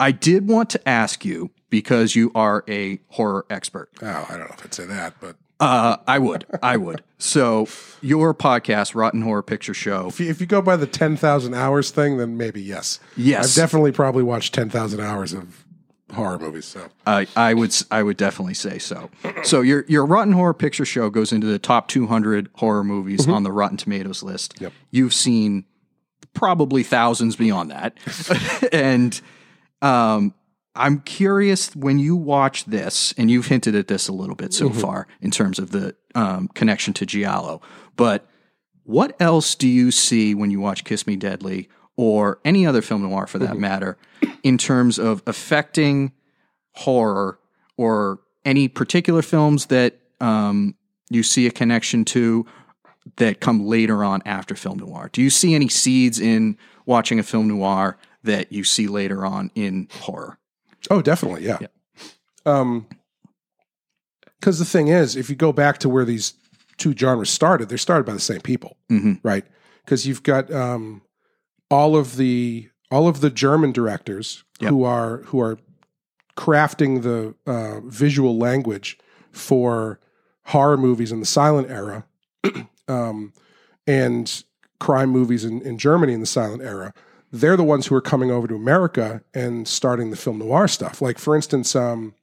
I did want to ask you because you are a horror expert. Oh, I don't know if I'd say that, but Uh, I would, I would. So your podcast, Rotten Horror Picture Show. If you, if you go by the 10,000 hours thing, then maybe yes. Yes. I've definitely probably watched 10,000 hours of horror movies. So I I would I would definitely say so. So your your Rotten Horror Picture Show goes into the top 200 horror movies on the Rotten Tomatoes list. Mm-hmm. Yep. You've seen probably thousands beyond that, and um, I'm curious when you watch this, and you've hinted at this a little bit so Mm-hmm. far in terms of the um, connection to Giallo, but what else do you see when you watch Kiss Me Deadly or any other film noir for that matter in terms of affecting horror or any particular films that um, you see a connection to that come later on after film noir? Do you see any seeds in watching a film noir that you see later on in horror? Oh, definitely, yeah. Um, because the thing is, if you go back to where these two genres started, they're started by the same people, Mhm. right? Because you've got um, all of the all of the German directors Yep. who are who are crafting the uh, visual language for horror movies in the silent era, um, and crime movies in, in Germany in the silent era. They're the ones who are coming over to America and starting the film noir stuff. Like, for instance, um,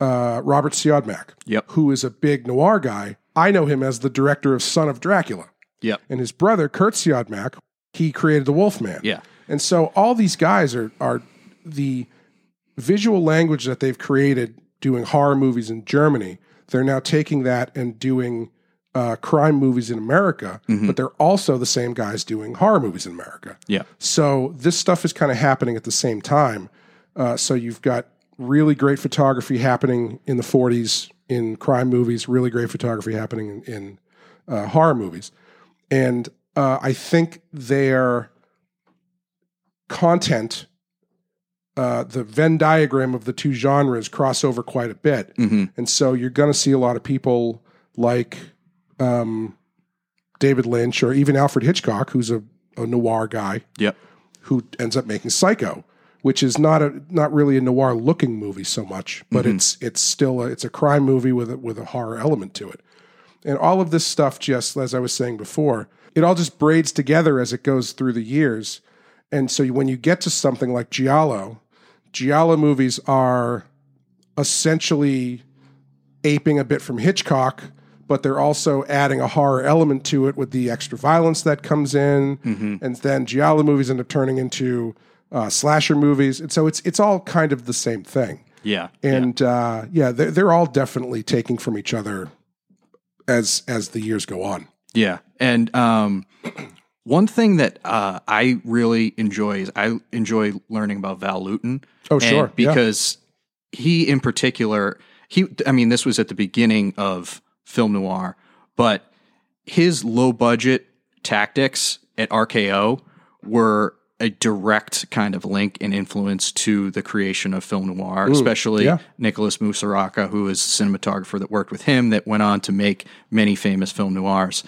uh, Robert Siodmak, Yep. who is a big noir guy. I know him as the director of Son of Dracula. Yep. And his brother, Kurt Siodmak, he created The Wolfman. Yeah. And so all these guys are are the visual language that they've created doing horror movies in Germany. They're now taking that and doing uh, crime movies in America, Mm-hmm. but they're also the same guys doing horror movies in America. Yeah. So this stuff is kind of happening at the same time. Uh, so you've got really great photography happening in the 40s in crime movies, really great photography happening in, in uh, horror movies. And uh, I think their content, uh, the Venn diagram of the two genres cross over quite a bit. Mhm. And so you're going to see a lot of people like um, David Lynch or even Alfred Hitchcock, who's a, a noir guy Yep. who ends up making Psycho, which is not a not really a noir looking movie so much, but it's it's still a, it's a crime movie with a, with a horror element to it. And all of this stuff, just as I was saying before, it all just braids together as it goes through the years. And so when you get to something like Giallo, Giallo movies are essentially aping a bit from Hitchcock, but they're also adding a horror element to it with the extra violence that comes in, and then Giallo movies end up turning into uh, slasher movies, and so it's it's all kind of the same thing. Yeah. And uh, yeah, they're, they're all definitely taking from each other as as the years go on. Yeah. And um, one thing that uh, I really enjoy is I enjoy learning about Val Lewton. Oh, sure. Yeah. Because he, in particular, he, I mean, this was at the beginning of film noir, but his low budget tactics at RKO were a direct kind of link and influence to the creation of film noir, especially yeah. Nicholas Musuraca, who is a cinematographer that worked with him that went on to make many famous film noirs.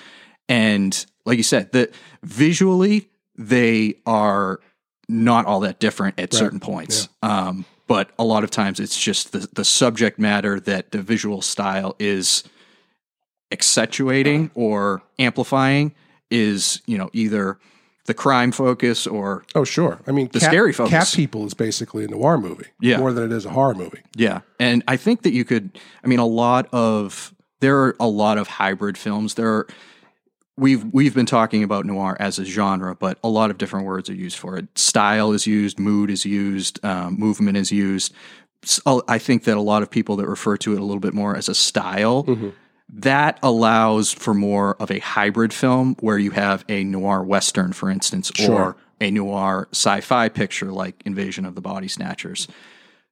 And like you said, that visually they are not all that different at certain points. Um, but a lot of times it's just the, the subject matter that the visual style is accentuating or amplifying is, you know, either the crime focus or Oh, sure. I mean, The Cat, scary focus. Cat People is basically a noir movie, Yeah. more than it is a horror movie. Yeah. And I think that you could, I mean, a lot of, there are a lot of hybrid films. There are, we've, we've been talking about noir as a genre, but a lot of different words are used for it. Style is used, mood is used, um, movement is used. So I think that a lot of people that refer to it a little bit more as a style, that allows for more of a hybrid film where you have a noir western, for instance, or a noir sci-fi picture like Invasion of the Body Snatchers.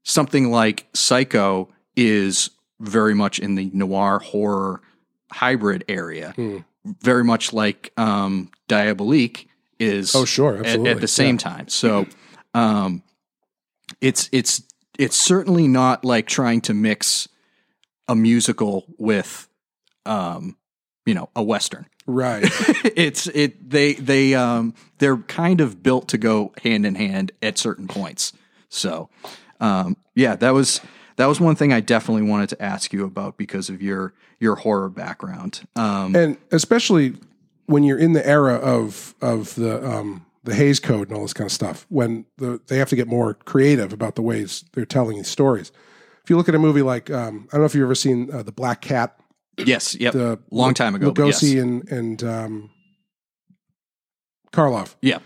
Something like Psycho is very much in the noir horror hybrid area, Hmm. very much like um, Diabolique is. Oh, sure, at- At, the same time, so um, it's it's it's certainly not like trying to mix a musical with um, you know a western Right. it's it they they um they're kind of built to go hand in hand at certain points. So um yeah, that was that was one thing I definitely wanted to ask you about because of your your horror background. Um and especially when you're in the era of of the um, the Hays Code and all this kind of stuff, when the, they have to get more creative about the ways they're telling these stories. If you look at a movie like um, I don't know if you've ever seen uh, the Black Cat, yes, yep. the Long time ago, Lugosi yes. and and um, Karloff. yeah.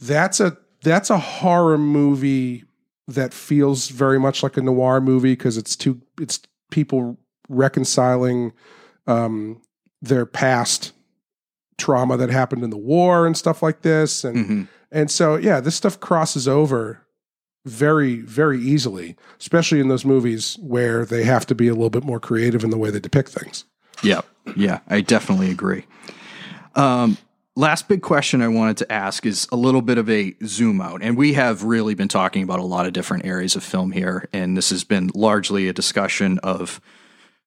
That's a that's a horror movie that feels very much like a noir movie because it's two it's people reconciling um, their past trauma that happened in the war and stuff like this and Mhm. and so yeah this stuff crosses over very very easily especially in those movies where they have to be a little bit more creative in the way they depict things Yeah, yeah, I definitely agree. Um, last big question I wanted to ask is a little bit of a zoom out, and we have really been talking about a lot of different areas of film here, and this has been largely a discussion of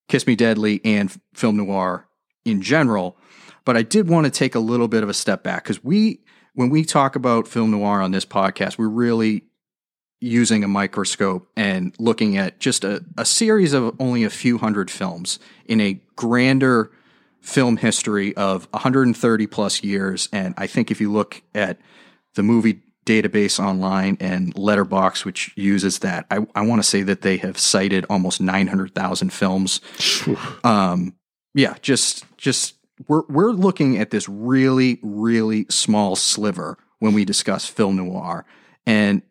Kiss Me Deadly and film noir in general. But I did want to take a little bit of a step back because we, when we talk about film noir on this podcast, we're really using a microscope and looking at just a, a series of only a few hundred films in a grander film history of 130 plus years. And I think if you look at the movie database online and Letterboxd, which uses that, I, I want to say that they have cited almost 900,000 films. Um, yeah, just just we're we're looking at this really really small sliver when we discuss film noir, and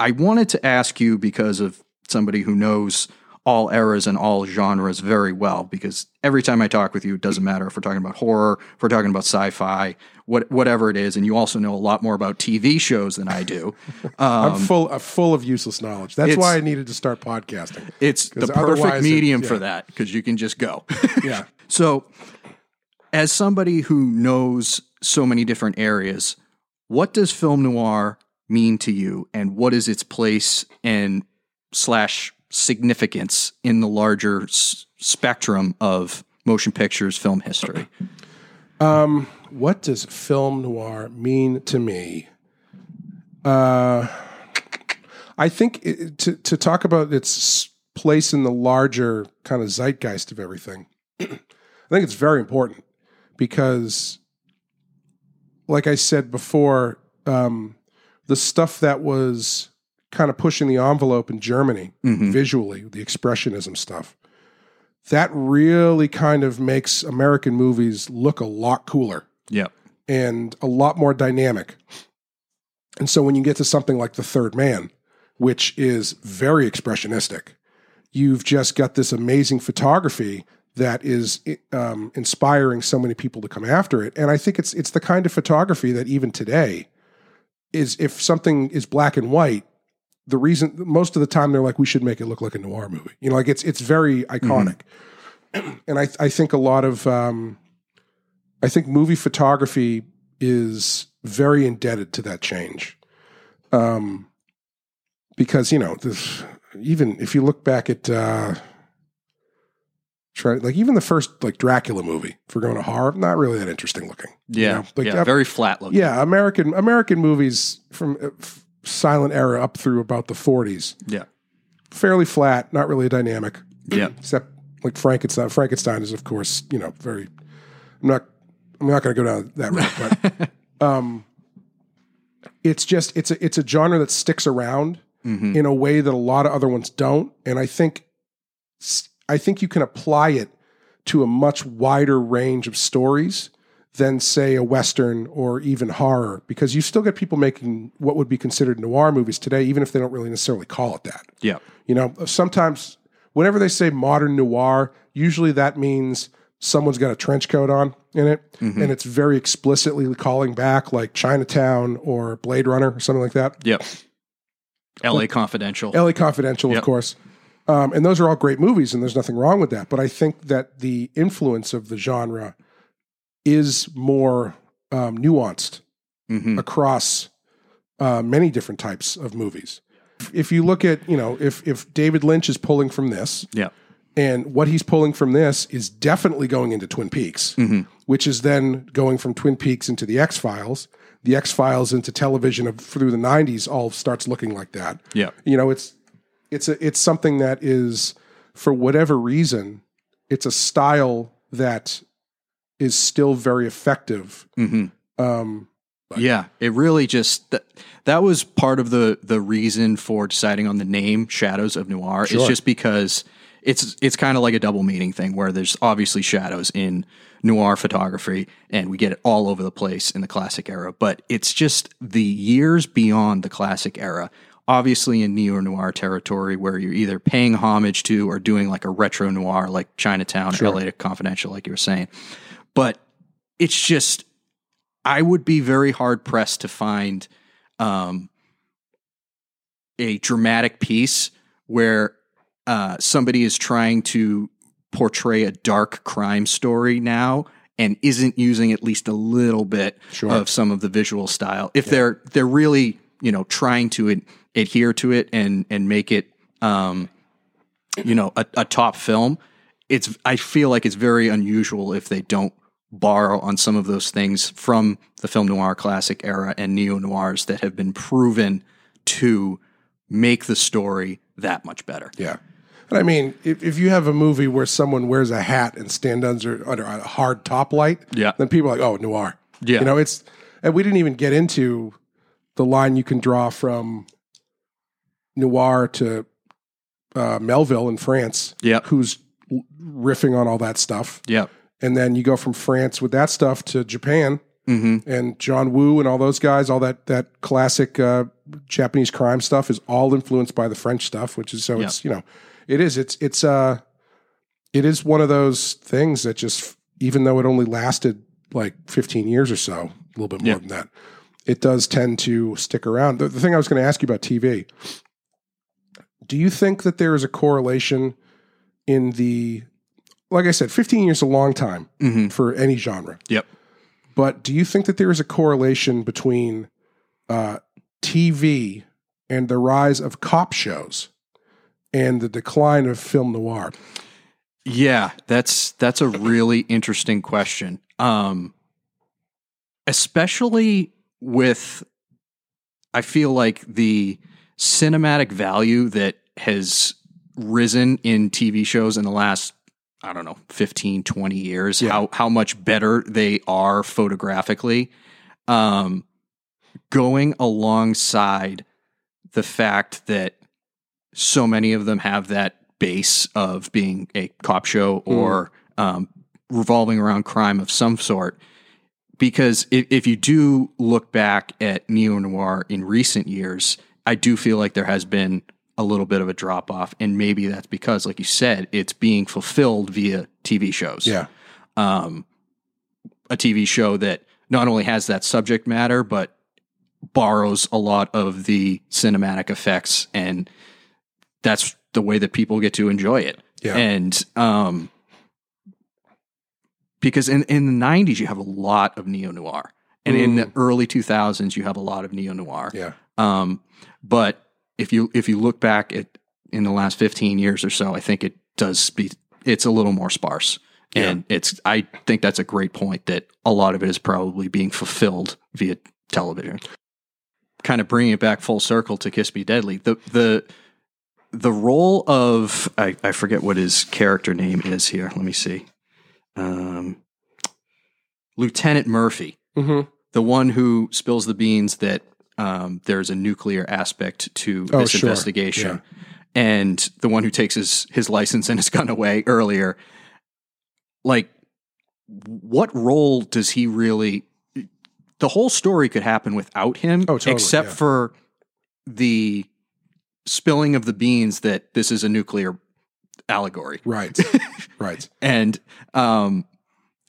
I wanted to ask you because of somebody who knows all eras and all genres very well because every time I talk with you, it doesn't matter if we're talking about horror, if we're talking about sci-fi, what, whatever it is, and you also know a lot more about TV shows than I do. I'm full uh, full of useless knowledge. That's Um, why I needed to start podcasting. It's the perfect medium for that because you can just go. Yeah. So, as somebody who knows so many different areas, what does film noir mean to you, and what is its place and slash significance in the larger s- spectrum of motion pictures film history? What does film noir mean to me? Uh, I think it, to to talk about its place in the larger kind of zeitgeist of everything, I think it's very important because, like I said before, um, the stuff that was kind of pushing the envelope in Germany visually, the expressionism stuff, that really kind of makes American movies look a lot cooler Yep. and a lot more dynamic. And so when you get to something like The Third Man, which is very expressionistic, you've just got this amazing photography that is um, inspiring so many people to come after it. And I think it's it's the kind of photography that even today is if something is black and white, the reason most of the time they're like we should make it look like a noir movie. You know, like it's it's very iconic. And I I think a lot of um, I think movie photography is very indebted to that change. Um, because you know, this, even if you look back at uh, try like even the first like Dracula movie, for going to horror, not really that interesting looking. you Yeah. know? like yeah. uh, very flat looking. yeah, American American movies from uh, f- silent era up through about the 40s, Yeah. fairly flat, not really a dynamic Yeah. except like Frankenstein. Frankenstein is, of course, you know, very. I'm not. I'm not going to go down that route, but um, it's just it's a it's a genre that sticks around Mhm. in a way that a lot of other ones don't, and I think I think you can apply it to a much wider range of stories than say a western or even horror because you still get people making what would be considered noir movies today even if they don't really necessarily call it that Yeah. you know, sometimes whenever they say modern noir, usually that means someone's got a trench coat on in it, mm-hmm. and it's very explicitly calling back like Chinatown or Blade Runner or something like that. Yep. L.A. Confidential. LA Confidential, Yep. of course. Um, and those are all great movies, and there's nothing wrong with that. But I think that the influence of the genre is more um, nuanced Mhm. across uh, many different types of movies. If you look at, you know, if if David Lynch is pulling from this, Yeah. and what he's pulling from this is definitely going into Twin Peaks, which is then going from Twin Peaks into the X Files. The X Files into television of, through the '90s all starts looking like that. Yeah. You know, it's it's a, it's something that is for whatever reason, it's a style that is still very effective. Um, Yeah, it really just that, that was part of the the reason for deciding on the name Shadows of Noir. It's just because it's it's kind of like a double meaning thing where there's obviously shadows in noir photography and we get it all over the place in the classic era, but it's just the years beyond the classic era. Obviously in neo noir territory where you're either paying homage to or doing like a retro noir like Chinatown or LA Confidential like you were saying. But it's just I would be very hard pressed to find um, a dramatic piece where uh, somebody is trying to portray a dark crime story now and isn't using at least a little bit of some of the visual style. If they're they're really you know trying to adhere to it and and make it um, you know a, a top film, it's I feel like it's very unusual if they don't borrow on some of those things from the film noir classic era and neo noirs that have been proven to make the story that much better. Yeah. And I mean, if, if you have a movie where someone wears a hat and stands under, under a hard top light, Yeah. then people are like, oh, noir. Yeah. You know, it's, and we didn't even get into the line you can draw from noir to uh, Melville in France, Yep. who's riffing on all that stuff. Yep. And then you go from France with that stuff to Japan Mm-hmm. and John Woo and all those guys, all that that classic uh, Japanese crime stuff is all influenced by the French stuff, which is so it's you know, It is. It's it's uh it is one of those things that just even though it only lasted like 15 years or so, a little bit more Yeah. than that, it does tend to stick around. The, the thing I was going to ask you about TV, do you think that there is a correlation in the like I said, 15 years is a long time Mm-hmm. for any genre. Yep. But do you think that there is a correlation between uh, TV and the rise of cop shows and the decline of film noir? Yeah, that's that's a really interesting question. Um especially with I feel like the cinematic value that has risen in TV shows in the last I don't know, 15, 20 years, Yeah. how how much better they are photographically. Um going alongside the fact that so many of them have that base of being a cop show or um, revolving around crime of some sort. Because if, if you do look back at neo noir in recent years, I do feel like there has been a little bit of a drop off, and maybe that's because, like you said, it's being fulfilled via TV shows Yeah. um, a TV show that not only has that subject matter, but borrows a lot of the cinematic effects, and that's the way that people get to enjoy it. Yeah. And um, because in, in the 90s, you have a lot of neo noir, and in the early 2000s, you have a lot of neo noir. Yeah. Um, but if you if you look back at in the last 15 years or so, I think it does be it's a little more sparse. And it's I think that's a great point that a lot of it is probably being fulfilled via television. Kind of bringing it back full circle to Kiss Me Deadly. The the the role of I, I forget what his character name is here. Let me see. Um, Lieutenant Murphy Mm-hmm. the one who spills the beans that um, there's a nuclear aspect to Oh, this sure. investigation, and the one who takes his his license and his gun away earlier. Like, what role does he really? The whole story could happen without him, Oh, totally, except yeah. for the spilling of the beans that this is a nuclear allegory Right. right. and um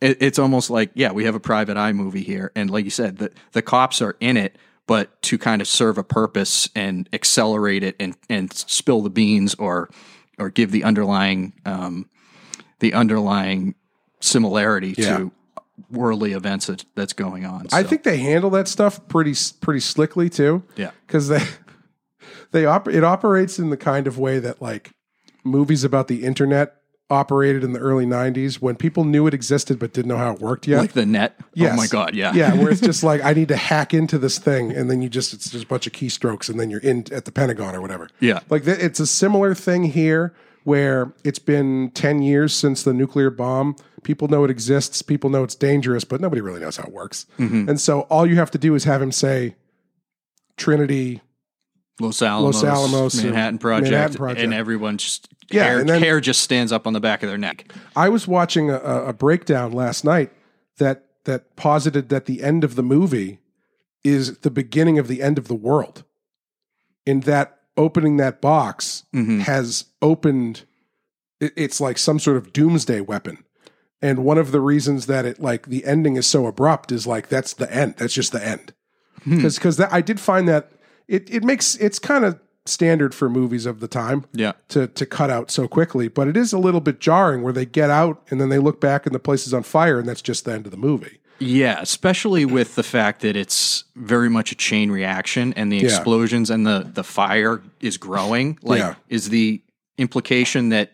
it, it's almost like yeah we have a private eye movie here and like you said the the cops are in it but to kind of serve a purpose and accelerate it and and spill the beans or or give the underlying um the underlying similarity Yeah. to worldly events that, that's going on I think they handle that stuff pretty pretty slickly too. yeah because they they op- it operates in the kind of way that like movies about the internet operated in the early 90s when people knew it existed but didn't know how it worked yet. Like the net? Yes. oh my god yeah. Yeah where it's just like i need to hack into this thing and then you just it's just a bunch of keystrokes and then you're in at the pentagon or whatever. Yeah. Like th- it's a similar thing here where it's been 10 years since the nuclear bomb. People know it exists people know it's dangerous but nobody really knows how it works. Mhm. and so all you have to do is have him say trinity Los Alamos, Alamos, or Manhattan Project, Manhattan Project. and everyone just Yeah, hair, then- hair just stands up on the back of their neck. I was watching a, a breakdown last night that that posited that the end of the movie is the beginning of the end of the world. In that opening that box Mhm. has opened, it, it's like some sort of doomsday weapon. And one of the reasons that it like the ending is so abrupt is like that's the end. That's just the end. Hmm. Because because I did find that it it makes it's kind of standard for movies of the time Yeah, to to cut out so quickly. But it is a little bit jarring where they get out and then they look back and the place is on fire and that's just the end of the movie. yeah, especially with the fact that it's very much a chain reaction, and the Yeah. explosions and the the fire is growing. Like, Yeah. is the implication that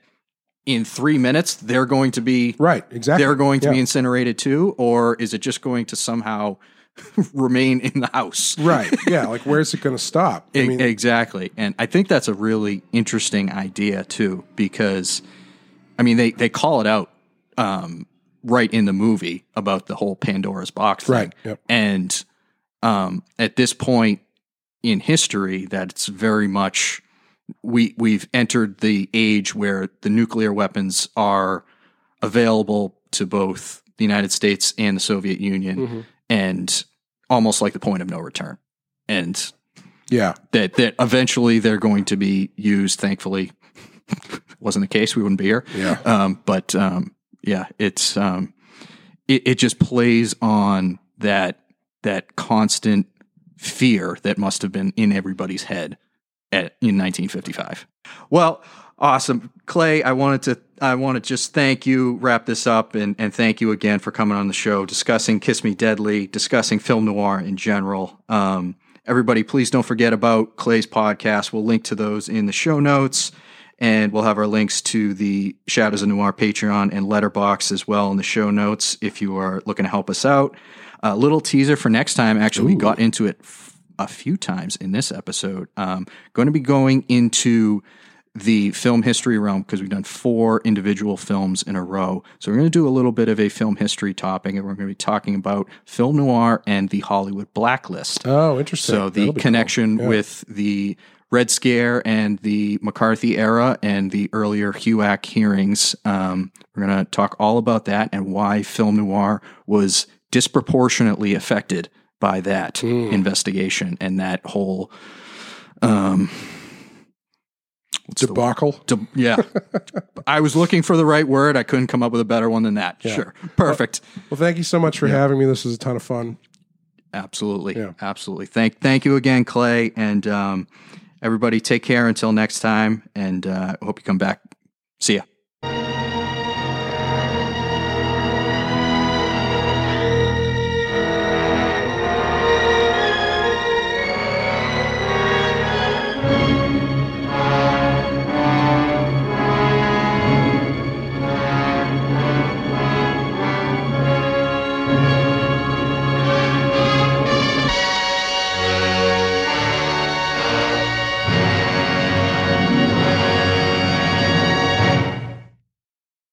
in three minutes they're going to be Right, exactly. they're going to Yeah. be incinerated too, or is it just going to somehow remain in the house? right. Yeah, like where's it going to stop? I mean, exactly. And I think that's a really interesting idea too, because I mean they, they call it out um, right in the movie about the whole Pandora's box thing. Right, yep. And um, at this point in history that it's very much we we've entered the age where the nuclear weapons are available to both the United States and the Soviet Union Mhm. And almost like the point of no return. And yeah, that that eventually they're going to be used, thankfully, wasn't the case, we wouldn't be here. Yeah. Um, but um, yeah, it's um, it, it just plays on that that constant fear that must have been in everybody's head at, in 1955. Well, awesome, Clay. I wanted to I want to just thank you, wrap this up, and and thank you again for coming on the show, discussing Kiss Me Deadly, discussing film noir in general. Um, everybody, please don't forget about Clay's podcast. We'll link to those in the show notes. And we'll have our links to the Shadows of Noir Patreon and Letterboxd as well in the show notes if you are looking to help us out. A little teaser for next time. Actually, we got into it f- a few times in this episode. Um, going to be going into the film history realm because we've done four individual films in a row. So we're going to do a little bit of a film history topic, and we're going to be talking about film noir and the Hollywood blacklist. Oh, interesting. So the That'll be connection with the Red Scare and the McCarthy era and the earlier HUAC hearings. Um, we're going to talk all about that and why film noir was disproportionately affected by that Hmm. investigation and that whole. Um, debacle. De- yeah. I was looking for the right word. I couldn't come up with a better one than that. Sure. Perfect. Well, thank you so much for having me. This was a ton of fun. Absolutely. Yeah. Absolutely. Thank thank you again, Clay. And um, everybody take care until next time. And uh, I hope you come back